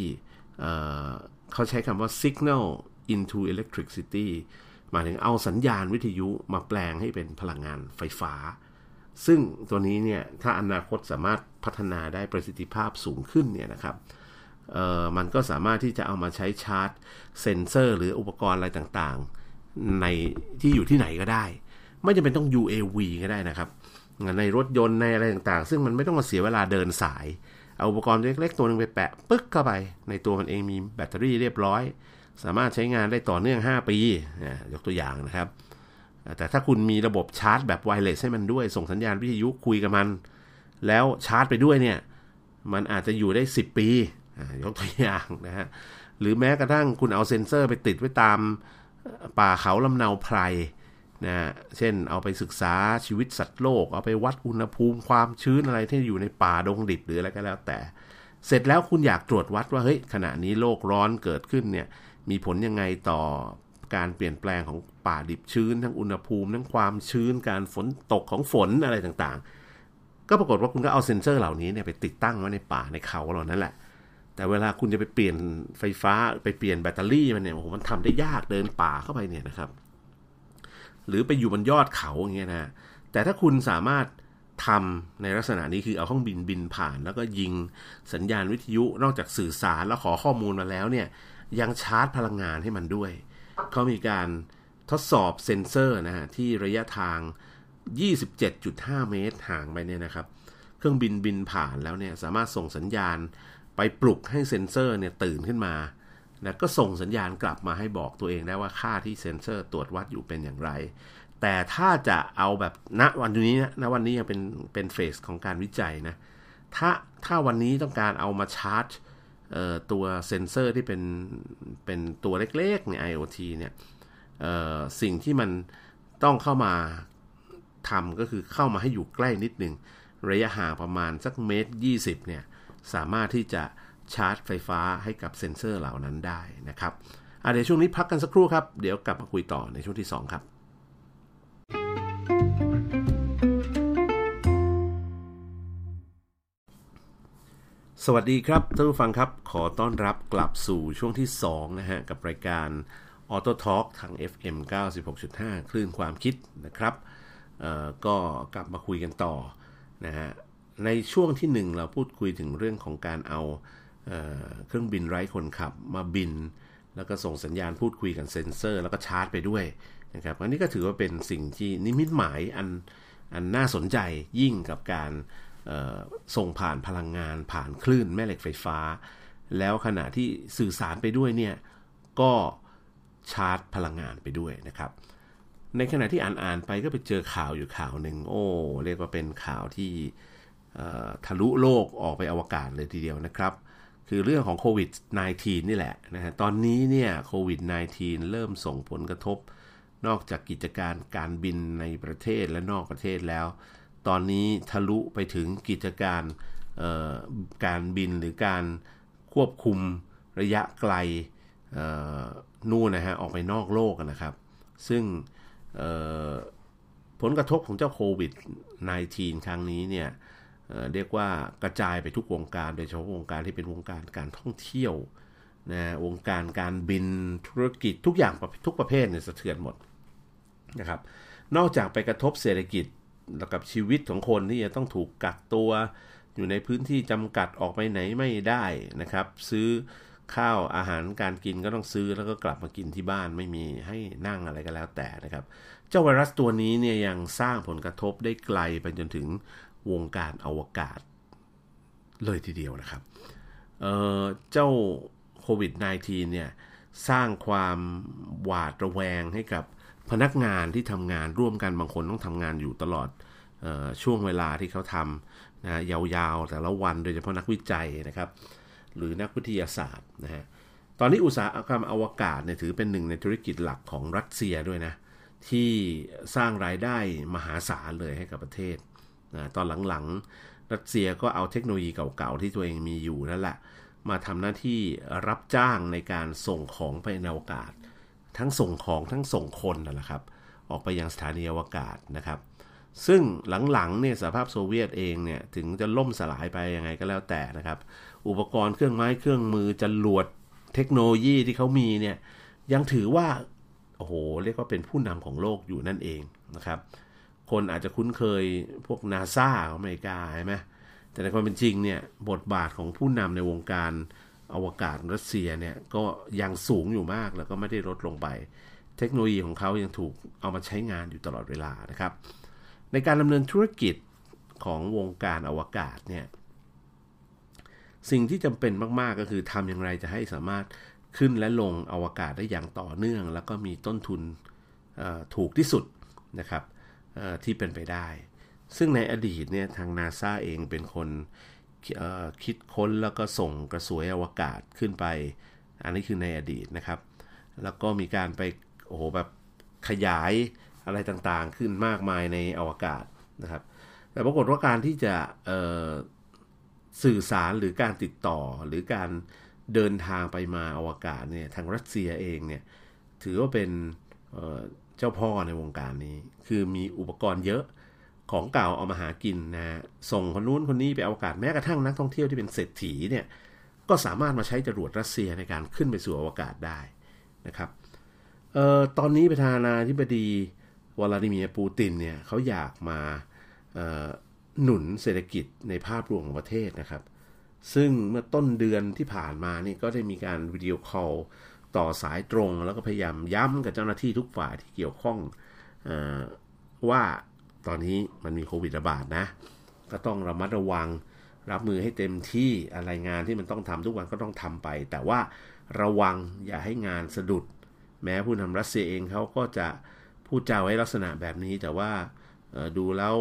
เขาใช้คำว่า signal into electricity หมายถึงเอาสัญญาณวิทยุมาแปลงให้เป็นพลังงานไฟฟ้า ซึ่งตัวนี้เนี่ยถ้าอนาคตสามารถพัฒนาได้ประสิทธิภาพสูงขึ้นเนี่ยนะครับมันก็สามารถที่จะเอามาใช้ชาร์จเซนเซอร์ หรืออุปกรณ์อะไรต่างๆ ในที่อยู่ที่ไหนก็ได้ ไม่จำเป็นต้อง UAV ก็ได้นะครับ ในรถยนต์ในอะไรต่างๆ ซึ่งมันไม่ต้องมาเสียเวลาเดินสาย เอาอุปกรณ์เล็กๆ ตัวหนึ่งไปแปะปึ๊กเข้าไป ในตัวมันเองมีแบตเตอรี่เรียบร้อย สามารถใช้งานได้ต่อเนื่อง 5 ปียกตัวอย่างนะครับ แต่ถ้าคุณมีระบบชาร์จแบบไวเลสให้มันด้วย ส่งสัญญาณวิทยุคุยกับมัน แล้วชาร์จไปด้วยเนี่ย มันอาจจะอยู่ได้ 10 ปียกตัวอย่างนะฮะ หรือแม้กระทั่งคุณเอาเซ็นเซอร์ไปติดไว้ตามป่าเขาลำเนาไพรนะเช่นเอาไปศึกษาชีวิตสัตว์โลก เอาไปวัดอุณหภูมิความชื้นอะไรที่อยู่ในป่าดงดิบหรืออะไรก็แล้วแต่ เสร็จแล้วคุณอยากตรวจวัดว่าเฮ้ยขณะนี้โลกร้อนเกิดขึ้นเนี่ยมีผลยังไงต่อ การเปลี่ยนแปลงของป่าดิบชื้น ทั้งอุณหภูมิ ทั้งความชื้นการฝนตกของฝนอะไรต่างๆ ก็ปรากฏว่าคุณก็เอาเซ็นเซอร์เหล่านี้เนี่ยไปติดตั้งไว้ในป่าในเขาเหล่านั้นแหละ แต่เวลาคุณจะไปเปลี่ยนไฟฟ้าไปเปลี่ยนแบตเตอรี่มันเนี่ยโอ้โหมันทำได้ยากเดินป่าเข้าไปเนี่ยนะครับ หรือไปอยู่บนยอดเขาอย่างเงี้ยนะแต่ถ้าคุณสามารถทำในลักษณะนี้คือเอาเครื่องบินบินผ่าน แล้วก็ยิงสัญญาณวิทยุนอกจากสื่อสารแล้วขอข้อมูลมาแล้วเนี่ยยังชาร์จพลังงานให้มันด้วย เขามีการทดสอบเซ็นเซอร์นะฮะที่ระยะทาง 27.5 เมตรห่างไปเนี่ยนะครับ เครื่องบินบินผ่านแล้วเนี่ยสามารถส่งสัญญาณไปปลุกให้เซ็นเซอร์เนี่ยตื่นขึ้นมานะก็ส่งสัญญาณกลับมาให้บอกตัวเองได้ว่าค่าที่เซ็นเซอร์ตรวจวัดอยู่เป็นอย่างไร แต่ถ้าจะเอาแบบณวันนี้นะณวันนี้ยังเป็นเป็นเฟสของการวิจัยนะถ้าถ้าวันนี้ต้องการเอามาชาร์จ ตัวเซ็นเซอร์ที่เป็นเป็นตัวเล็กๆใน IoT เนี่ยสิ่งที่มันต้องเข้ามาทำก็คือเข้ามาให้อยู่ใกล้นิดหนึ่งระยะห่างประมาณสักเมตร 20เนี่ยสามารถที่จะชาร์จไฟฟ้าให้กับเซ็นเซอร์เหล่านั้นได้นะครับเดี๋ยวช่วงนี้พักกันสักครู่ครับ เดี๋ยวกลับมาคุยต่อในช่วงที่ 2 ครับ สวัสดีครับท่านผู้ฟังครับ ขอต้อนรับกลับสู่ช่วงที่ 2 นะฮะ กับรายการ Auto Talk ทาง FM 96.5 คลื่นความคิดนะครับก็กลับมาคุยกันต่อนะฮะในช่วงที่ 1 เราพูดคุยถึงเรื่องของการเอาเครื่องบินไร้คนขับมาบิน แล้วก็ส่งสัญญาณพูดคุยกับเซ็นเซอร์ แล้วก็ชาร์จไปด้วยนะครับอันนี้ก็ถือว่าเป็นสิ่งที่นิมิตหมายอันอันน่าสนใจยิ่งกับการ ส่งผ่านพลังงานผ่านคลื่นแม่เหล็กไฟฟ้า แล้วขณะที่สื่อสารไปด้วยเนี่ยก็ชาร์จพลังงานไปด้วยนะครับ ในขณะที่อ่านอ่านไปก็ไปเจอข่าวอยู่ข่าวหนึ่งโอ้เรียกว่าเป็นข่าวที่ทะลุโลกออกไปอวกาศเลยทีเดียวนะครับ คือเรื่องของโควิด -19 นี่แหละนะฮะตอนนี้เนี่ยโควิด -19 เริ่มส่งผลกระทบ นอกจากกิจการการบินในประเทศและนอกประเทศแล้ว ตอนนี้ทะลุไปถึงกิจการการบินหรือการควบคุมระยะไกลนู่นนะฮะออกไปนอกโลกนะครับ ซึ่งผลกระทบของเจ้าโควิด -19 ครั้งนี้เนี่ยเรียกว่ากระจายไปทุกวงการ โดยเฉพาะวงการที่เป็นวงการการท่องเที่ยวนะวงการการบินธุรกิจทุกอย่างทุกประเภทเนี่ยสะเทือนหมดนะครับ นอกจากไปกระทบเศรษฐกิจ กับชีวิตของคนที่จะต้องถูกกักตัว อยู่ในพื้นที่จำกัดออกไปไหนไม่ได้นะครับ ซื้อข้าวอาหารการกินก็ต้องซื้อแล้วก็กลับมากินที่บ้านไม่มีให้นั่งอะไรก็แล้วแต่นะครับ เจ้าไวรัสตัวนี้เนี่ยยังสร้างผลกระทบได้ไกลไปจนถึงวงการอวกาศเลยทีเดียวนะครับเเจ้าโควิด -19 เนี่ยสร้างความหวาดระแวงให้กับ พนักงานที่ทำงานร่วมกันบางคนต้องทำงานอยู่ตลอดออช่วงเวลาที่เขาทำนะยาวๆ แต่ละวันโดยเฉพาะนักวิจัยนะครับ หรือนักวิทยาศาสตร์นะฮะตอนนี้อุตสาหกรรมอวกาศเนี่ยถือเป็นหนึ่งในธุรกิจหลักของรัสเซียด้วยนะ ที่สร้างรายได้มหาศาลเลยให้กับประเทศนะตอนหลังๆ รัสเซียก็เอาเทคโนโลยีเก่าๆ ที่ตัวเองมีอยู่นั่นแหละ มาทำหน้าที่รับจ้างในการส่งของไปในอวกาศ ทั้งส่งของทั้งส่งคนนั่นแหละครับ ออกไปยังสถานีอวกาศนะครับ ซึ่งหลังๆเนี่ยสหภาพโซเวียตเองเนี่ยถึงจะล่มสลายไปยังไงก็แล้วแต่นะครับ อุปกรณ์เครื่องไม้เครื่องมือจรวดเทคโนโลยีที่เขามีเนี่ยยังถือว่าโอ้โหเรียกว่าเป็นผู้นำของโลกอยู่นั่นเองนะครับ คนอาจจะคุ้นเคยพวกนาซาของอเมริกาใช่ไหมแต่ในความเป็นจริงเนี่ยบทบาทของผู้นำในวงการ อวกาศรัสเซียเนี่ยก็ยังสูงอยู่มากแล้วก็ไม่ได้ลดลงไป เทคโนโลยีของเขายังถูกเอามาใช้งานอยู่ตลอดเวลานะครับ ในการดำเนินธุรกิจของวงการอวกาศเนี่ยสิ่งที่จำเป็นมาก ๆ ก็คือทำอย่างไรจะให้สามารถขึ้นและลงอวกาศได้อย่างต่อเนื่อง แล้วก็มีต้นทุนถูกที่สุดนะครับที่เป็นไปได้ ซึ่งในอดีตเนี่ยทางนาซาเองเป็นคน คิดค้นแล้วก็ส่งกระสวยอวกาศขึ้นไป อันนี้คือในอดีตนะครับ แล้วก็มีการไปโอ้โหแบบขยายอะไรต่างๆ ขึ้นมากมายในอวกาศนะครับ แต่ปรากฏว่าการที่จะสื่อสารหรือการติดต่อหรือการเดินทางไปมาอวกาศเนี่ยทางรัสเซียเองเนี่ยถือว่าเป็นเจ้าพ่อในวงการนี้ คือมีอุปกรณ์เยอะ ของเก่าเอามาหากินนะส่งคนนู้นคนนี้ไปอวกาศแม้กระทั่งนักท่องเที่ยวที่เป็นเศรษฐีเนี่ยก็สามารถมาใช้จรวดรัสเซียในการขึ้นไปสู่อวกาศได้นะครับเออตอนนี้ประธานาธิบดีวลาดิเมียร์ปูตินเนี่ยเขาอยากมาหนุนเศรษฐกิจในภาพรวมของประเทศนะครับ ซึ่งเมื่อต้นเดือนที่ผ่านมานี่ก็ได้มีการวิดีโอคอลต่อสายตรง แล้วก็พยายามย้ำกับเจ้าหน้าที่ทุกฝ่ายที่เกี่ยวข้องอว่า ตอนนี้มันมีโควิดระบาดนะ ก็ต้องระมัดระวังรับมือให้เต็มที่อะไรงานที่มันต้องทำทุกวันก็ต้องทำไป แต่ว่าระวังอย่าให้งานสะดุด แม้ผู้นำรัสเซียเองเขาก็จะพูดจาไว้ลักษณะแบบนี้ แต่ว่าดูแล้ว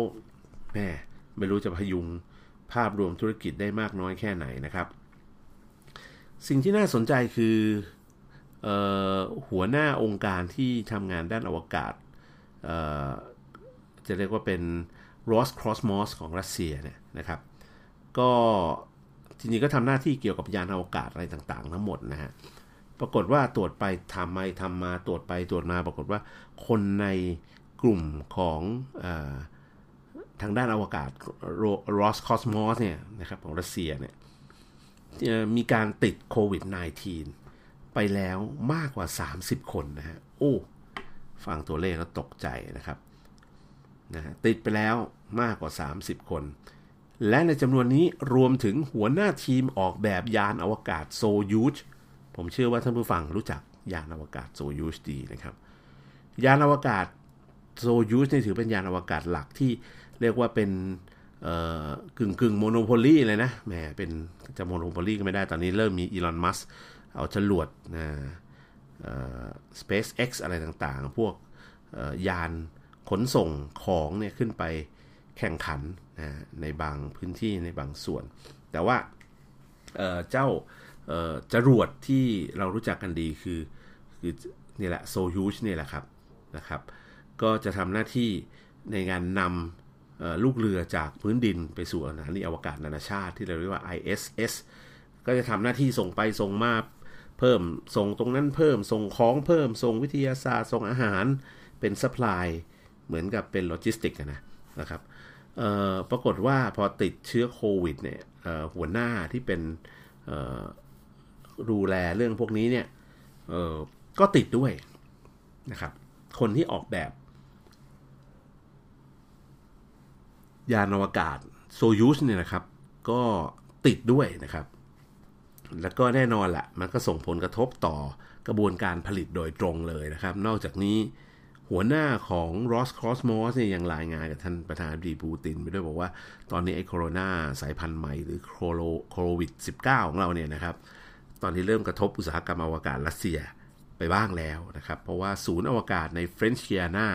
แม่ไม่รู้จะพยุงภาพรวมธุรกิจได้มากน้อยแค่ไหนนะครับ สิ่งที่น่าสนใจคือออหัวหน้าองค์การที่ทำงานด้านอวกาศ จะเรียกว่าเป็น Ross Cosmos ของรัสเซียเนี่ยนะครับ ก็จริงๆก็ทำหน้าที่เกี่ยวกับยานอวกาศอะไรต่างๆ ทั้งหมดนะฮะ ปรากฏว่าตรวจไปทำมาทำมาตรวจไปตรวจมา ปรากฏว่าคนในกลุ่มของอทางด้านอวกาศ Roscosmos เนี่ยนะครับของรัสเซียเนี่ยมีการติดโควิด -19 ไปแล้วมากกว่า 30 คนนะฮะ โอ้ ฟังตัวเลขแล้วตกใจนะครับ นะติดไปแล้วมากกว่า 30 คน และในจำนวนนี้รวมถึงหัวหน้าทีมออกแบบยานอวกาศโซยูชผมเชื่อว่าท่านผู้ฟังรู้จักยานอวกาศโซยูชดีนะครับ ยานอวกาศโซยูชนี่ถือเป็นยานอวกาศหลักที่เรียกว่าเป็นกึ่งกึ่ง monopoly เลยนะแหมเป็นจะ monopoly ก็ไม่ได้ตอนนี้เริ่มมีอีลอนมัสก์เอาจรวดนะสเปซเอ็กซ์อะไรต่างๆ พวกยาน ขนส่งของเนี่ยขึ้นไปแข่งขันนะในบางพื้นที่ในบางส่วน แต่ว่าเเจ้าจรวดที่เรารู้จักกันดีคือคือนี่แหละโซยูชนี่แหละครับนะครับ ก็จะทำหน้าที่ในการนำลูกเรือจากพื้นดินไปสู่สถานีอวกาศนานาชาติที่เราเรียกว่า ISS ก็จะทำหน้าที่ส่งไปส่งมาเพิ่มส่งตรงนั้นเพิ่มส่งของเพิ่มส่งวิทยาศาสตร์ส่งอาหารเป็น supply เหมือนกับเป็นโลจิสติกนะนะครับปรากฏว่าพอติดเชื้อโควิดเนี่ยหัวหน้าที่เป็นดูแลเรื่องพวกนี้เนี่ยก็ติดด้วยนะครับ คนที่ออกแบบ ยานอวกาศโซยูสเนี่ยนะครับ ก็ติดด้วยนะครับ แล้วก็แน่นอนแหละมันก็ส่งผลกระทบต่อกระบวนการผลิตโดยตรงเลยนะครับ นอกจากนี้ หัวหน้าของ Ross Cosmos เนี่ยยังรายงานกับท่านประธานาธิบดีปูตินไปด้วยบอกว่าตอนนี้ไอ้โคโรนาสายพันธุ์ใหม่หรือโควิด -19 ของเราเนี่ยนะครับตอนนี้เริ่มกระทบอุตสาหกรรมอวกาศรัสเซียไปบ้างแล้วนะครับ เพราะว่าศูนย์อวกาศในเฟรนช์เกียนา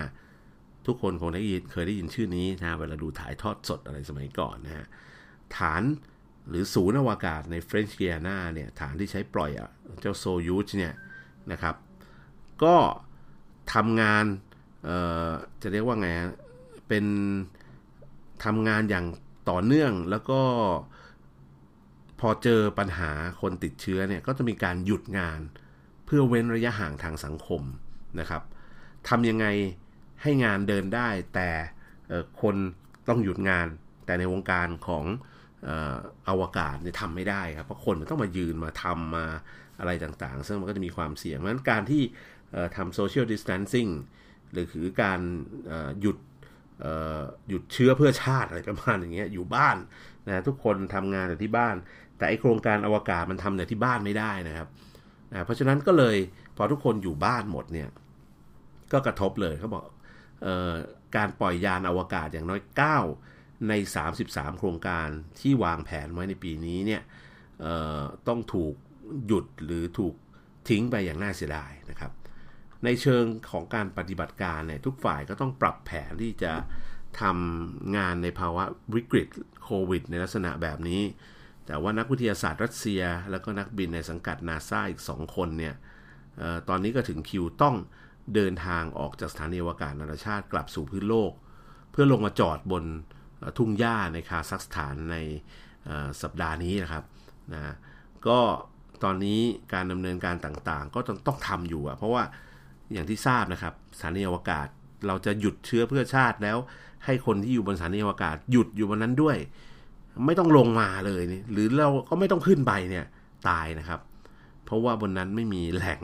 ทุกคนคงได้ยินเคยได้ยินชื่อนี้นะเวลาดูถ่ายทอดสดอะไรสมัยก่อนนะฮะฐานหรือศูนย์อวกาศในเฟรนช์เกียนาเนี่ยฐานที่ใช้ปล่อยอะเจ้าโซยูสเนี่ยนะครับ ก็ทำงาน จะเรียกว่าไงเป็นทำงานอย่างต่อเนื่องแล้วก็พอเจอปัญหาคนติดเชื้อเนี่ยก็จะมีการหยุดงานเพื่อเว้นระยะห่างทางสังคมนะครับทำยังไงให้งานเดินได้ แต่คนต้องหยุดงาน แต่ในวงการของอวกาศเนี่ยทำไม่ได้ครับเพราะคนมันต้องมายืนมาทำมาอะไรต่างๆ ซึ่งมันก็จะมีความเสี่ยงเพราะฉะนั้นการที่ทำโซเชียลดิส t ทนซิ่ง หรือคือการหยุดหยุดเชื้อเพื่อชาติอะไรประมาณอย่างเงี้ยอยู่บ้านนะทุกคนทำงานแต่ที่บ้าน แต่ไอโครงการอวกาศมันทำแต่ที่บ้านไม่ได้นะครับนะเพราะฉะนั้นก็เลยพอทุกคนอยู่บ้านหมดเนี่ยก็กระทบเลยเขาบอกอการปล่อยยานอวกาศอย่างน้อย 9 ใน 33 โครงการที่วางแผนไว้ในปีนี้เนี่ยต้องถูกหยุดหรือถูกทิ้งไปอย่างน่าเสียดายนะครับ ในเชิงของการปฏิบัติการเนี่ยทุกฝ่ายก็ต้องปรับแผนที่จะทำงานในภาวะวิกฤตโควิด ในลักษณะแบบนี้ แต่ว่านักวิทยาศาสตร์รัสเซีย แล้วก็นักบินในสังกัดนาซาอีก 2 คนเนี่ยออตอนนี้ก็ถึงคิวต้องเดินทางออกจากสถานีอวกาศนานาชาติกลับสู่พื้นโลก เพื่อลงมาจอดบนทุ่งหญ้าในคาซัคสถานในสัปดาห์นี้นะครับนะก็ตอนนี้การดำเนินการต่างๆ ก็ต้องต้องทำอยู่อะเพราะว่า อย่างที่ทราบนะครับสถานีอวกาศเราจะหยุดเชื้อเพื่อชาติแล้ว ให้คนที่อยู่บนสถานีอวกาศหยุดอยู่บนนั้นด้วย ไม่ต้องลงมาเลยนี่หรือเราก็ไม่ต้องขึ้นไปเนี่ยตายนะครับ เพราะว่าบนนั้นไม่มีแหล่ง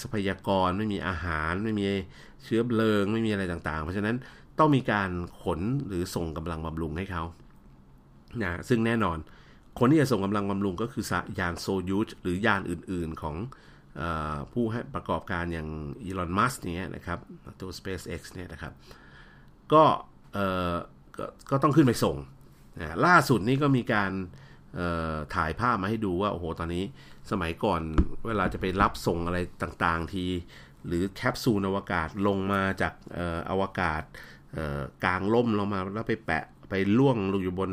ทรัพยากรไม่มีอาหาร ไม่มีเชื้อเพลิง ไม่มีอะไรต่างๆ เพราะฉะนั้นต้องมีการขนหรือส่งกำลังบำรุงให้เขานะซึ่งแน่นอนคนที่จะส่งกำลังบำรุงก็คือ ยานโซยูสหรือยานอื่นๆของ ผู้ให้ประกอบการอย่างอีลอน มัสก์เนี่ยนะครับตัว SpaceX เนี่ยนะครับก็กก็ต้องขึ้นไปส่ง ล่าสุดนี้ก็มีการถ่ายภาพมาให้ดูว่า โอ้โห ตอนนี้สมัยก่อนเวลาจะไปรับส่งอะไรต่างๆ ที หรือแคปซูลอวกาศลงมาจากอวกาศกลางล่มลงมาแล้วไปแปะไปร่วงลงอยู่บน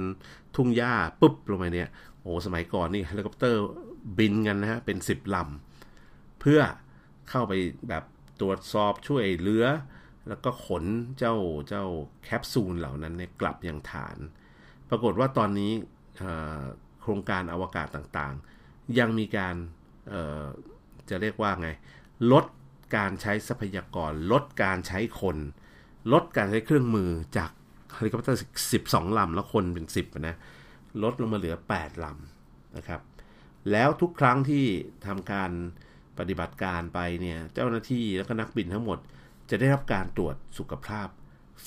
ทุ่งหญ้าปุ๊บลงไปเนี่ย โอ้สมัยก่อนนี่เฮลิคอปเตอร์บินกันนะฮะเป็น 10ลำ เพื่อเข้าไปแบบตรวจสอบช่วยเหลือ แล้วก็ขนเจ้าเจ้าแคปซูลเหล่านั้นเนี่ยกลับยังฐาน ปรากฏว่าตอนนี้โครงการอวกาศต่างๆ ยังมีการจะเรียกว่าไง ลดการใช้ทรัพยากร ลดการใช้คน ลดการใช้เครื่องมือจากเฮลิคอปเตอร์ 12 ลำ แล้วคนเป็น 10 นะ ลดลงมาเหลือ 8 ลำนะครับ แล้วทุกครั้งที่ทำการ ปฏิบัติการไปเนี่ยเจ้าหน้าที่แล้วก็นักบินทั้งหมด จะได้รับการตรวจสุขภาพ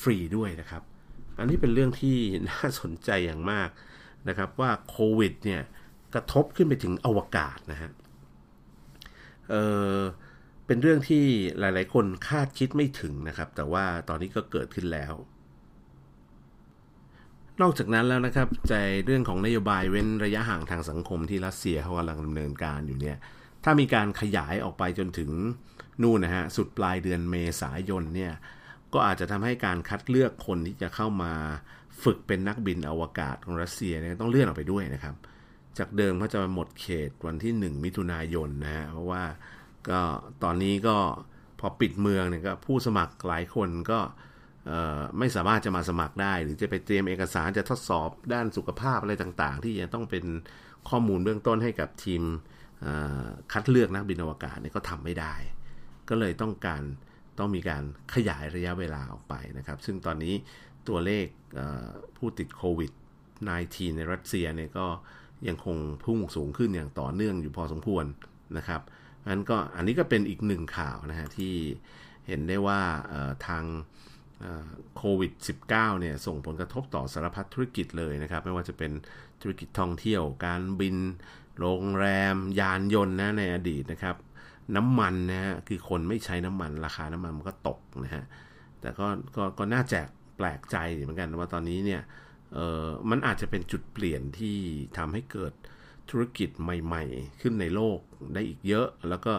ฟรีด้วยนะครับ อันนี้เป็นเรื่องที่น่าสนใจอย่างมากนะครับว่าโควิดเนี่ยกระทบขึ้นไปถึงอวกาศนะฮะเออเป็นเรื่องที่หลาย ๆ คนคาดคิดไม่ถึงนะครับ แต่ว่าตอนนี้ก็เกิดขึ้นแล้ว นอกจากนั้นแล้วนะครับ ใจเรื่องของนโยบายเว้นระยะห่างทางสังคมที่รัสเซียเขากำลังดำเนินการอยู่เนี่ย ถ้ามีการขยายออกไปจนถึงนู่นนะฮะสุดปลายเดือนเมษายนเนี่ยก็อาจจะทำให้การคัดเลือกคนที่จะเข้ามาฝึกเป็นนักบินอวกาศของรัสเซียเนี่ยต้องเลื่อนออกไปด้วยนะครับ จากเดิมเขาจะมาหมดเขตวันที่ 1 มิถุนายนนะฮะเพราะว่าก็ตอนนี้ก็พอปิดเมืองเนี่ยก็ผู้สมัครหลายคนก็ไม่สามารถจะมาสมัครได้ หรือจะไปเตรียมเอกสารจะทดสอบด้านสุขภาพอะไรต่างๆ ที่จะต้องเป็นข้อมูลเบื้องต้นให้กับทีม คัดเลือกนักบินอวกาศเนี่ยก็ทำไม่ได้ ก็เลยต้องการต้องมีการขยายระยะเวลาออกไปนะครับ ซึ่งตอนนี้ตัวเลขผู้ติดโควิด -19 ในรัสเซียเนี่ยก็ยังคงพุ่งสูงขึ้นอย่างต่อเนื่องอยู่พอสมควรนะครับนั้นก็อันนี้ก็เป็นอีกหนึ่งข่าวนะฮะที่เห็นได้ว่าทางโควิด -19 เนี่ยส่งผลกระทบต่อสารพัดธุรกิจเลยนะครับ ไม่ว่าจะเป็นธุรกิจท่องเที่ยว การบิน โรงแรมยานยนต์นะในอดีตนะครับ น้ำมันนะฮะคือคนไม่ใช้น้ำมันราคาน้ำมันมันก็ตกนะฮะแต่ก็ก็ก็น่าแจกแปลกใจเหมือนกันว่าตอนนี้เนี่ยเออมันอาจจะเป็นจุดเปลี่ยนที่ทำให้เกิดธุรกิจใหม่ๆ ขึ้นในโลกได้อีกเยอะ แล้วก็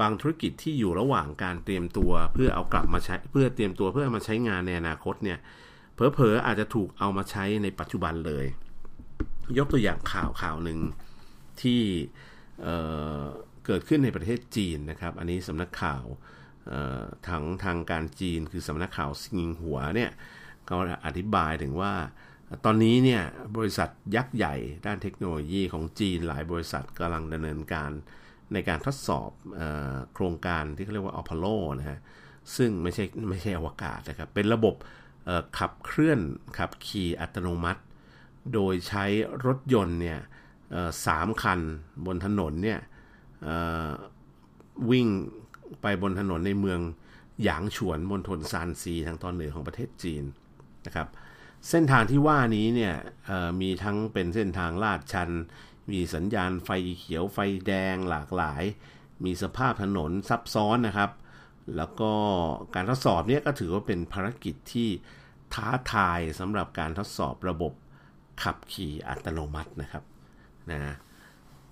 บางธุรกิจที่อยู่ระหว่างการเตรียมตัวเพื่อเอากลับมาใช้เพื่อเตรียมตัวเพื่อมาใช้งานในอนาคตเนี่ยเผลอๆอาจจะถูกเอามาใช้ในปัจจุบันเลย ยกตัวอย่างข่าวข่าวหนึ่ง ที่เเกิดขึ้นในประเทศจีนนะครับ อันนี้สำนักข่าวทางทางการจีนคือสำนักข่าวซิงหัวเนี่ยเขาอธิบายถึงว่าตอนนี้เนี่ยบริษัทยักษ์ใหญ่ด้านเทคโนโลยีของจีนหลายบริษัทกำลังดำเนินการในการทดสอบอโครงการที่เขาเรียกว่าอพอลโลนะฮะซึ่งไม่ใช่ไม่ใช่อวกาศนะครับ เป็นระบบขับเคลื่อนขับขี่อัตโนมัติ โดยใช้รถยนต์เนี่ย สามคันบนถนนเนี่ยวิ่งไปบนถนนในเมืองหยางฉวนมณฑลซานซีทางตอนเหนือของประเทศจีนนะครับเส้นทางที่ว่านี้เนี่ยมีทั้งเป็นเส้นทางลาดชัน มีสัญญาณไฟเขียวไฟแดงหลากหลาย มีสภาพถนนซับซ้อนนะครับ แล้วก็การทดสอบเนี่ยก็ถือว่าเป็นภารกิจที่ท้าทายสำหรับการทดสอบระบบขับขี่อัตโนมัตินะครับ นะ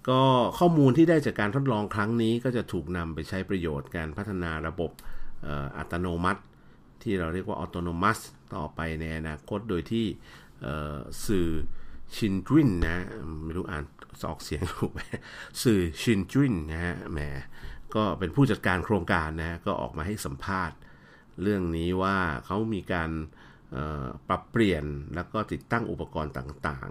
ก็ข้อมูลที่ได้จากการทดลองครั้งนี้ก็จะถูกนำไปใช้ประโยชน์การพัฒนาระบบอัตโนมัติ ที่เราเรียกว่า autonomous ต่อไปในอนาคตโดยที่สื่อชินจินนะไม่รู้อ่านออกเสียงถูกไหมสื่อชินจินนะฮะแหมก็เป็นผู้จัดการโครงการนะก็ออกมาให้สัมภาษณ์ เรื่องนี้ว่าเขามีการปรับเปลี่ยนแล้วก็ติดตั้งอุปกรณ์ต่าง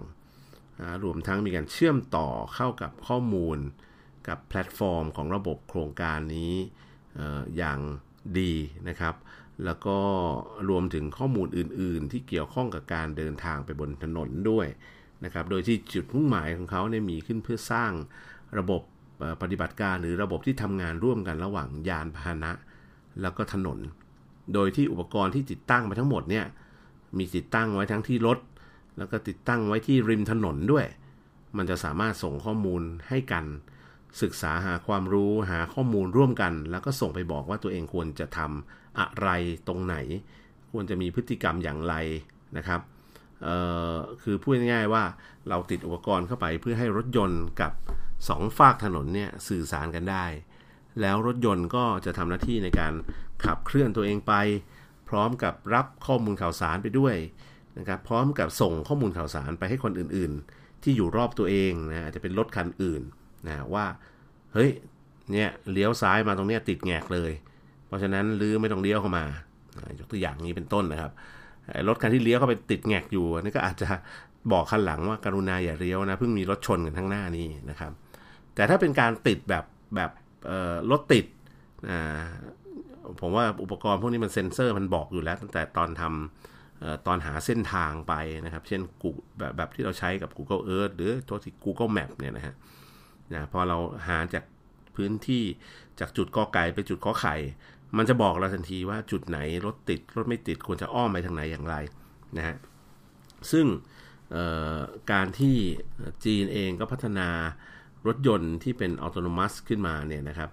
รวมทั้งมีการเชื่อมต่อเข้ากับข้อมูลกับแพลตฟอร์มของระบบโครงการนี้อย่างดีนะครับ แล้วก็รวมถึงข้อมูลอื่น ๆ ที่เกี่ยวข้องกับการเดินทางไปบนถนนด้วยนะครับ โดยที่จุดมุ่งหมายของเขาเนี่ยมีขึ้นเพื่อสร้างระบบปฏิบัติการหรือระบบที่ทำงานร่วมกันระหว่างยานพาหนะ แล้วก็ถนน โดยที่อุปกรณ์ที่ติดตั้งมาทั้งหมดเนี่ยมีติดตั้งไว้ทั้งที่รถ แล้วก็ติดตั้งไว้ที่ริมถนนด้วย มันจะสามารถส่งข้อมูลให้กัน ศึกษาหาความรู้หาข้อมูลร่วมกัน แล้วก็ส่งไปบอกว่าตัวเองควรจะทำอะไรตรงไหน ควรจะมีพฤติกรรมอย่างไรนะครับคือพูดง่ายๆว่าเราติดอุปกรณ์เข้าไปเพื่อให้รถยนต์กับ2ฝากถนนเนี่ยสื่อสารกันได้ แล้วรถยนต์ก็จะทำหน้าที่ในการขับเคลื่อนตัวเองไป พร้อมกับรับข้อมูลข่าวสารไปด้วย นะครับพร้อมกับส่งข้อมูลข่าวสารไปให้คนอื่นๆ ที่อยู่รอบตัวเองนะอาจจะเป็นรถคันอื่นนะว่าเฮ้ยเนี่ยเลี้ยวซ้ายมาตรงเนี้ยติดแงกเลย เพราะฉะนั้นลื้อไม่ต้องเลี้ยวเข้ามายกตัวอย่างนี้เป็นต้นนะครับรถคันที่เลี้ยวเข้าไปติดแงกอยู่นี่ก็อาจจะบอกคันหลังว่าการุณาอย่าเลี้ยวนะเพิ่งมีรถชนกันทั้งหน้านี้นะครับ แต่ถ้าเป็นการติดแบบแบบรถติดผมว่าอุปกรณ์พวกนี้มันเซ็นเซอร์มันบอกอยู่แล้ว ตั้งแต่ตอนทำ ตอนหาเส้นทางไปนะครับ เช่นแบบแบบที่เราใช้กับ Google Earth หรือตัวที่ Google Map เนี่ยนะฮะนะพอเราหาจากพื้นที่จากจุดกอไก่ไปจุดขอไข่ มันจะบอกเราทันทีว่าจุดไหนรถติด รถไม่ติดควรจะอ้อมไปทางไหนอย่างไรนะฮะซึ่งการที่จีนเองก็พัฒนารถยนต์ที่เป็นอัตโนมัติขึ้นมาเนี่ยนะครับ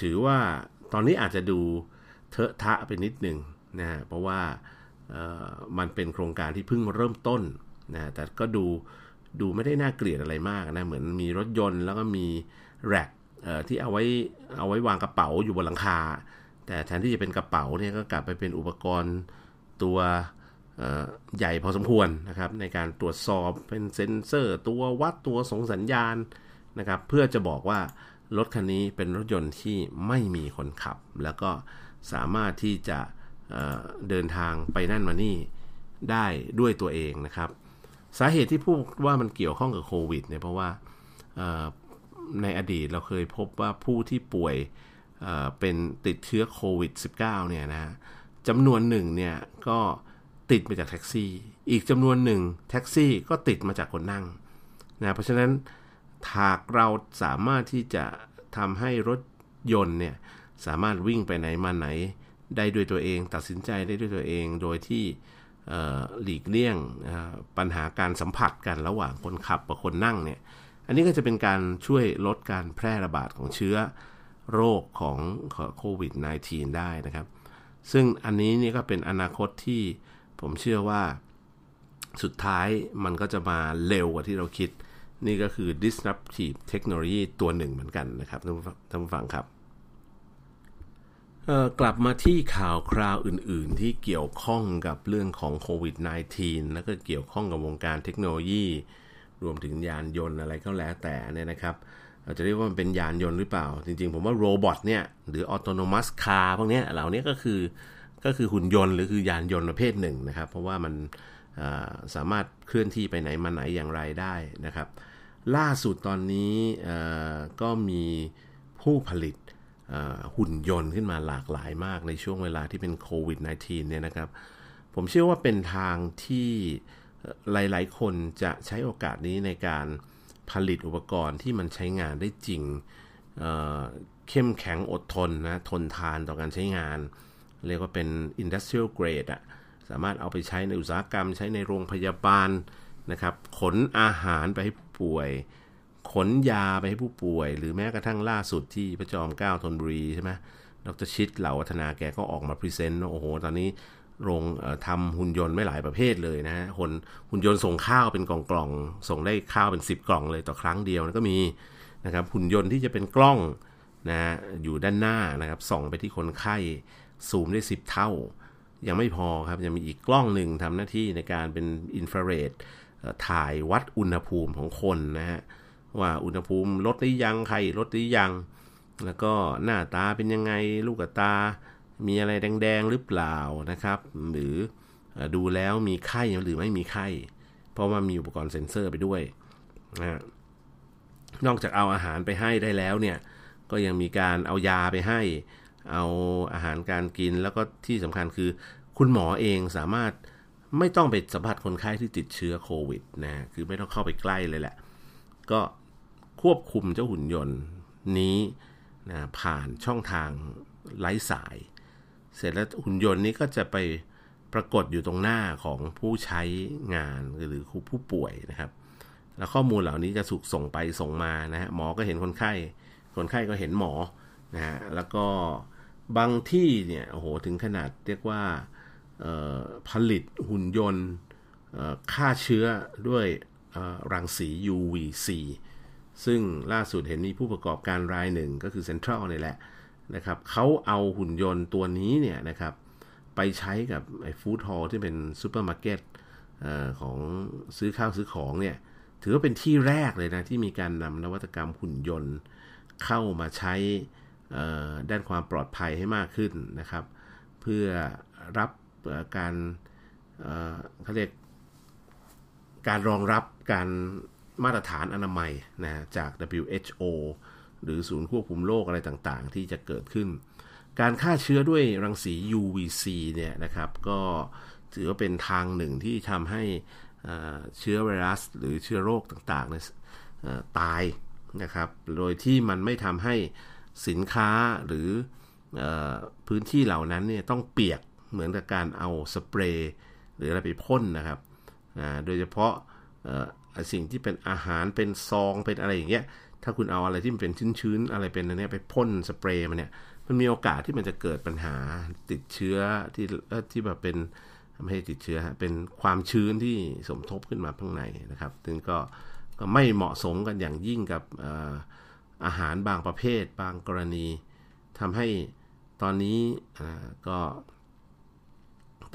ถือว่าตอนนี้อาจจะดูเทอะทะไปนิดหนึ่ง นะเพราะว่ามันเป็นโครงการที่เพิ่งเริ่มต้นนะแต่ก็ดูดูไม่ได้น่าเกลียดอะไรมากนะเหมือนมีรถยนต์แล้วก็มีแร็กที่เอาไว้เอาไว้วางกระเป๋าอยู่บนหลังคา แต่แทนที่จะเป็นกระเป๋าเนี่ยก็กลับไปเป็นอุปกรณ์ตัวใหญ่พอสมควรนะครับในการตรวจสอบเป็นเซ็นเซอร์ ตัววัดตัวส่งสัญญาณนะครับเพื่อจะบอกว่ารถคันนี้เป็นรถยนต์ที่ไม่มีคนขับ แล้วก็สามารถที่จะ เดินทางไปนั่นมานี่ได้ด้วยตัวเองนะครับ สาเหตุที่พูดว่ามันเกี่ยวข้องกับโควิดเนี่ยเพราะว่าในอดีตเราเคยพบว่าผู้ที่ป่วยเป็นติดเชื้อโควิด -19 เนี่ยนะจำนวนหนึ่งเนี่ยก็ติดมาจากแท็กซี่ อีกจำนวนหนึ่งแท็กซี่ก็ติดมาจากคนนั่งนะเพราะฉะนั้นหากเราสามารถที่จะทำให้รถยนต์เนี่ยสามารถวิ่งไปไหนมาไหน ได้ด้วยตัวเอง ตัดสินใจได้ด้วยตัวเอง โดยที่หลีกเลี่ยงปัญหาการสัมผัสกันระหว่างคนขับกับคนนั่งเนี่ย อันนี้ก็จะเป็นการช่วยลดการแพร่ระบาดของเชื้อโรคของโควิด -19 ได้นะครับ ซึ่งอันนี้นี่ก็เป็นอนาคตที่ผมเชื่อว่าสุดท้ายมันก็จะมาเร็วกว่าที่เราคิด นี่ก็คือ disruptive technology ตัวหนึ่งเหมือนกันนะครับท่านผู้ฟังครับ กลับมาที่ข่าวคราวอื่น ๆ ที่เกี่ยวข้องกับเรื่องของโควิด -19 แล้วก็เกี่ยวข้องกับวงการเทคโนโลยี รวมถึงยานยนต์อะไรก็แล้วแต่เนี่ยนะครับเราจะเรียกว่ามันเป็นยานยนต์หรือเปล่า จริง ๆ ผมว่า robot เนี่ยหรือ autonomous car พวกนี้เหล่านี้ก็คือก็คือหุ่นยนต์หรือคือยานยนต์ประเภทหนึ่งนะครับ เพราะว่ามันสามารถเคลื่อนที่ไปไหนมาไหนอย่างไรได้นะครับ ล่าสุดตอนนี้ก็มีผู้ผลิต หุ่นยนต์ขึ้นมาหลากหลายมากในช่วงเวลาที่เป็นโควิด -19 เนี่ยนะครับ ผมเชื่อว่าเป็นทางที่หลาย ๆ คนจะใช้โอกาสนี้ในการผลิตอุปกรณ์ที่มันใช้งานได้จริงเเข้มแข็งอดทนนะ ทนทานต่อการใช้งาน เรียกว่าเป็น industrial grade อะสามารถเอาไปใช้ในอุตสาหกรรม ใช้ในโรงพยาบาลนะครับ ขนอาหารไปให้ผู้ป่วย ขนยาไปให้ผู้ป่วย หรือแม้กระทั่งล่าสุดที่พระจอมเกล้าธนบุรีใช่ไหมดร.ชิต เหล่าวัฒนาแกก็ออกมา present โอ้โห ตอนนี้โรงทำหุ่นยนต์มาหลายประเภทเลยนะฮะหุ่นหุ่นยนต์ส่งข้าวเป็นกล่องๆส่งได้ข้าวเป็น 10 กล่องเลยต่อครั้งเดียวก็มีนะครับหุ่นยนต์ที่จะเป็นกล้องนะอยู่ด้านหน้านะครับส่องไปที่คนไข้ซูมได้ 10 เท่า ยังไม่พอครับยังมีอีกกล้องหนึ่งทำหน้าที่ในการเป็นอินฟราเรดถ่ายวัดอุณหภูมิของคนนะฮะ ว่าอุณหภูมิลดหรือยังไข้ลดหรือยัง แล้วก็หน้าตาเป็นยังไงลูกตา มีอะไรแดงๆหรือเปล่านะครับ หรือดูแล้วมีไข้หรือไม่มีไข้ เพราะว่ามีอุปกรณ์เซ็นเซอร์ไปด้วยนะนอกจากเอาอาหารไปให้ได้แล้วเนี่ยก็ยังมีการเอายาไปให้ เอาอาหารการกินแล้วก็ที่สำคัญคือ คุณหมอเองสามารถไม่ต้องไปสัมผัสคนไข้ที่ติดเชื้อโควิดนะคือไม่ต้องเข้าไปใกล้เลยแหละ ก็ ควบคุมเจ้าหุ่นยนต์นี้นะผ่านช่องทางไร้สาย เสร็จแล้วหุ่นยนต์นี้ก็จะไปปรากฏอยู่ตรงหน้าของผู้ใช้งานหรือผู้ป่วยนะครับ แล้วข้อมูลเหล่านี้จะถูกส่งไปส่งมานะฮะหมอก็เห็นคนไข้ คนไข้ก็เห็นหมอนะฮะแล้วก็บางที่เนี่ยโอ้โหถึงขนาดเรียกว่าผลิตหุ่นยนต์ฆ่าเชื้อด้วยรังสี UVC ซึ่งล่าสุดเห็นมีผู้ประกอบการรายหนึ่งก็คือเซ็นทรัลนี่แหละนะครับเขาเอาหุ่นยนต์ตัวนี้เนี่ยนะครับไปใช้กับไอ้ Food Hall ที่เป็นซูเปอร์มาร์เก็ตของซื้อข้าวซื้อของเนี่ยถือว่าเป็นที่แรกเลยนะ ที่มีการนำนวัตกรรมหุ่นยนต์ เข้ามาใช้ด้านความปลอดภัยให้มากขึ้นนะครับ เพื่อรับการเขาเรียกการรองรับการ มาตรฐานอนามัยนะจาก WHO หรือศูนย์ควบคุมโรคอะไรต่างๆ ที่จะเกิดขึ้น การฆ่าเชื้อด้วยรังสี UVC เนี่ยนะครับ ก็ถือว่าเป็นทางหนึ่งที่ทำให้เชื้อไวรัส หรือเชื้อโรคต่างๆตายนะครับ โดยที่มันไม่ทำให้สินค้าหรืออพื้นที่เหล่านั้นเนี่ยต้องเปียกเหมือนกับการเอาสเปรย์หรืออะไรไปพ่นนะครับ โดยเฉพาะ สิ่งที่เป็นอาหารเป็นซองเป็นอะไรอย่างเงี้ยถ้าคุณเอาอะไรที่มันเป็นชื้นๆอะไรเป็นอันนี้ไปพ่นสเปรย์มันเนี่ยมันมีโอกาสที่มันจะเกิดปัญหาติดเชื้อที่ที่แบบเป็นไม่ให้ติดเชื้อเป็นความชื้นที่สมทบขึ้นมาข้างในนะครับ ซึ่งก็ก็ไม่เหมาะสมกันอย่างยิ่งกับอาหารบางประเภท บางกรณีทำให้ตอนนี้ก็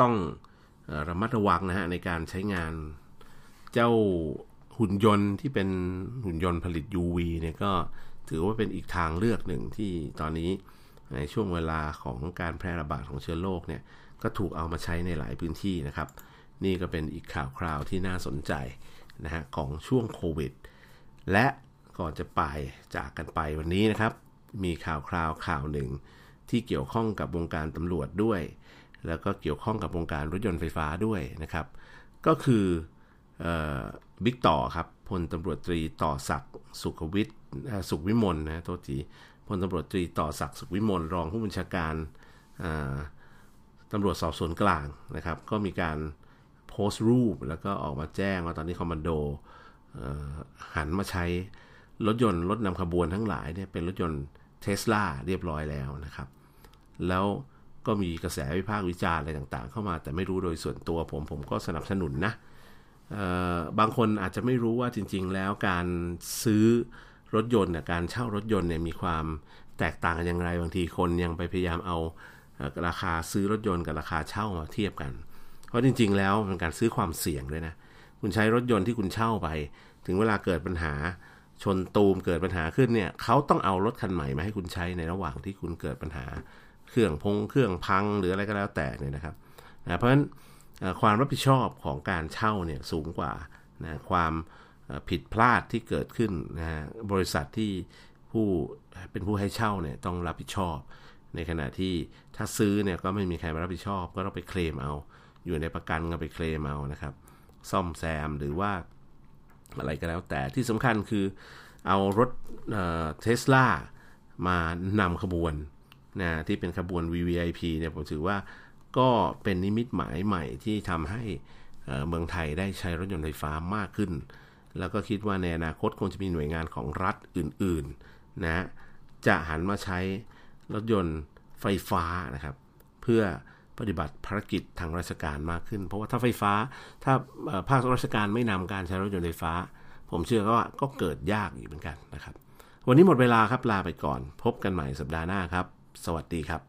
ต้องระมัดระวังนะฮะในการใช้งานเจ้า หุ่นยนต์ที่เป็นหุ่นยนต์ผลิต UV เนี่ยก็ถือว่าเป็นอีกทางเลือกหนึ่งที่ตอนนี้ในช่วงเวลาของการแพร่ระบาดของเชื้อโรคเนี่ยก็ถูกเอามาใช้ในหลายพื้นที่นะครับ นี่ก็เป็นอีกข่าวคราวที่น่าสนใจนะฮะของช่วงโควิด และก่อนจะไปจากกันไปวันนี้นะครับ มีข่าวคราวข่าวหนึ่งที่เกี่ยวข้องกับวงการตำรวจด้วย แล้วก็เกี่ยวข้องกับวงการรถยนต์ไฟฟ้าด้วยนะครับ ก็คือ บิ๊กต่อครับพลตำรวจตรีต่อศักดิ์สุขวิทย์สุขวิมลนะโทษทีพลตำรวจตรีต่อศักดิ์สุขวิมลรองผู้บัญชาการตำรวจสอบสวนกลางนะครับ ก็มีการโพสต์รูป แล้วก็ออกมาแจ้งว่าตอนนี้คอมมานโดหันมาใช้รถยนต์รถนำขบวนทั้งหลายเนี่ยเป็นรถยนต์เทสลาเรียบร้อยแล้วนะครับ แล้วก็มีกระแสวิพากษ์วิจารณ์อะไรต่างๆ เข้ามาแต่ไม่รู้โดยส่วนตัวผมผมก็สนับสนุนนะ บางคนอาจจะไม่รู้ว่าจริง ๆ แล้วการซื้อรถยนต์เนี่ยการเช่ารถยนต์เนี่ยมีความแตกต่างกันอย่างไรบางทีคนยังไปพยายามเอาราคาซื้อรถยนต์กับราคาเช่ามาเทียบกัน เพราะจริง ๆ แล้วเป็นการซื้อความเสี่ยงด้วยนะคุณใช้รถยนต์ที่คุณเช่าไป ถึงเวลาเกิดปัญหาชนตูมเกิดปัญหาขึ้นเนี่ยเขาต้องเอารถคันใหม่มาให้คุณใช้ในระหว่างที่คุณเกิดปัญหา เครื่องพงเครื่องพังหรืออะไรก็แล้วแต่เนี่ยนะครับนะเพราะฉะนั้น ความรับผิดชอบของการเช่าเนี่ยสูงกว่านะความผิดพลาดที่เกิดขึ้นนะบริษัทที่ผู้เป็นผู้ให้เช่าเนี่ยต้องรับผิดชอบ ในขณะที่ถ้าซื้อเนี่ยก็ไม่มีใครมารับผิดชอบ ก็ต้องไปเคลมเอา อยู่ในประกันก็ไปเคลมเอานะครับ ซ่อมแซมหรือว่าอะไรก็แล้วแต่ที่สำคัญคือเอารถเทสลามานำขบวนนะที่เป็นขบวน VVIP เนี่ยผมถือว่า ก็เป็นนิมิตหมายใหม่ที่ทำให้เมืองไทยได้ใช้รถยนต์ไฟฟ้ามากขึ้น แล้วก็คิดว่าในอนาคตคงจะมีหน่วยงานของรัฐอื่นๆนะจะหันมาใช้รถยนต์ไฟฟ้านะครับ เพื่อปฏิบัติภารกิจทางราชการมากขึ้น เพราะว่าถ้าไฟฟ้าถ้าภาคราชการไม่นำการใช้รถยนต์ไฟฟ้า ผมเชื่อว่าก็เกิดยากอีกเหมือนกันนะครับ วันนี้หมดเวลาครับลาไปก่อน พบกันใหม่สัปดาห์หน้าครับ สวัสดีครับ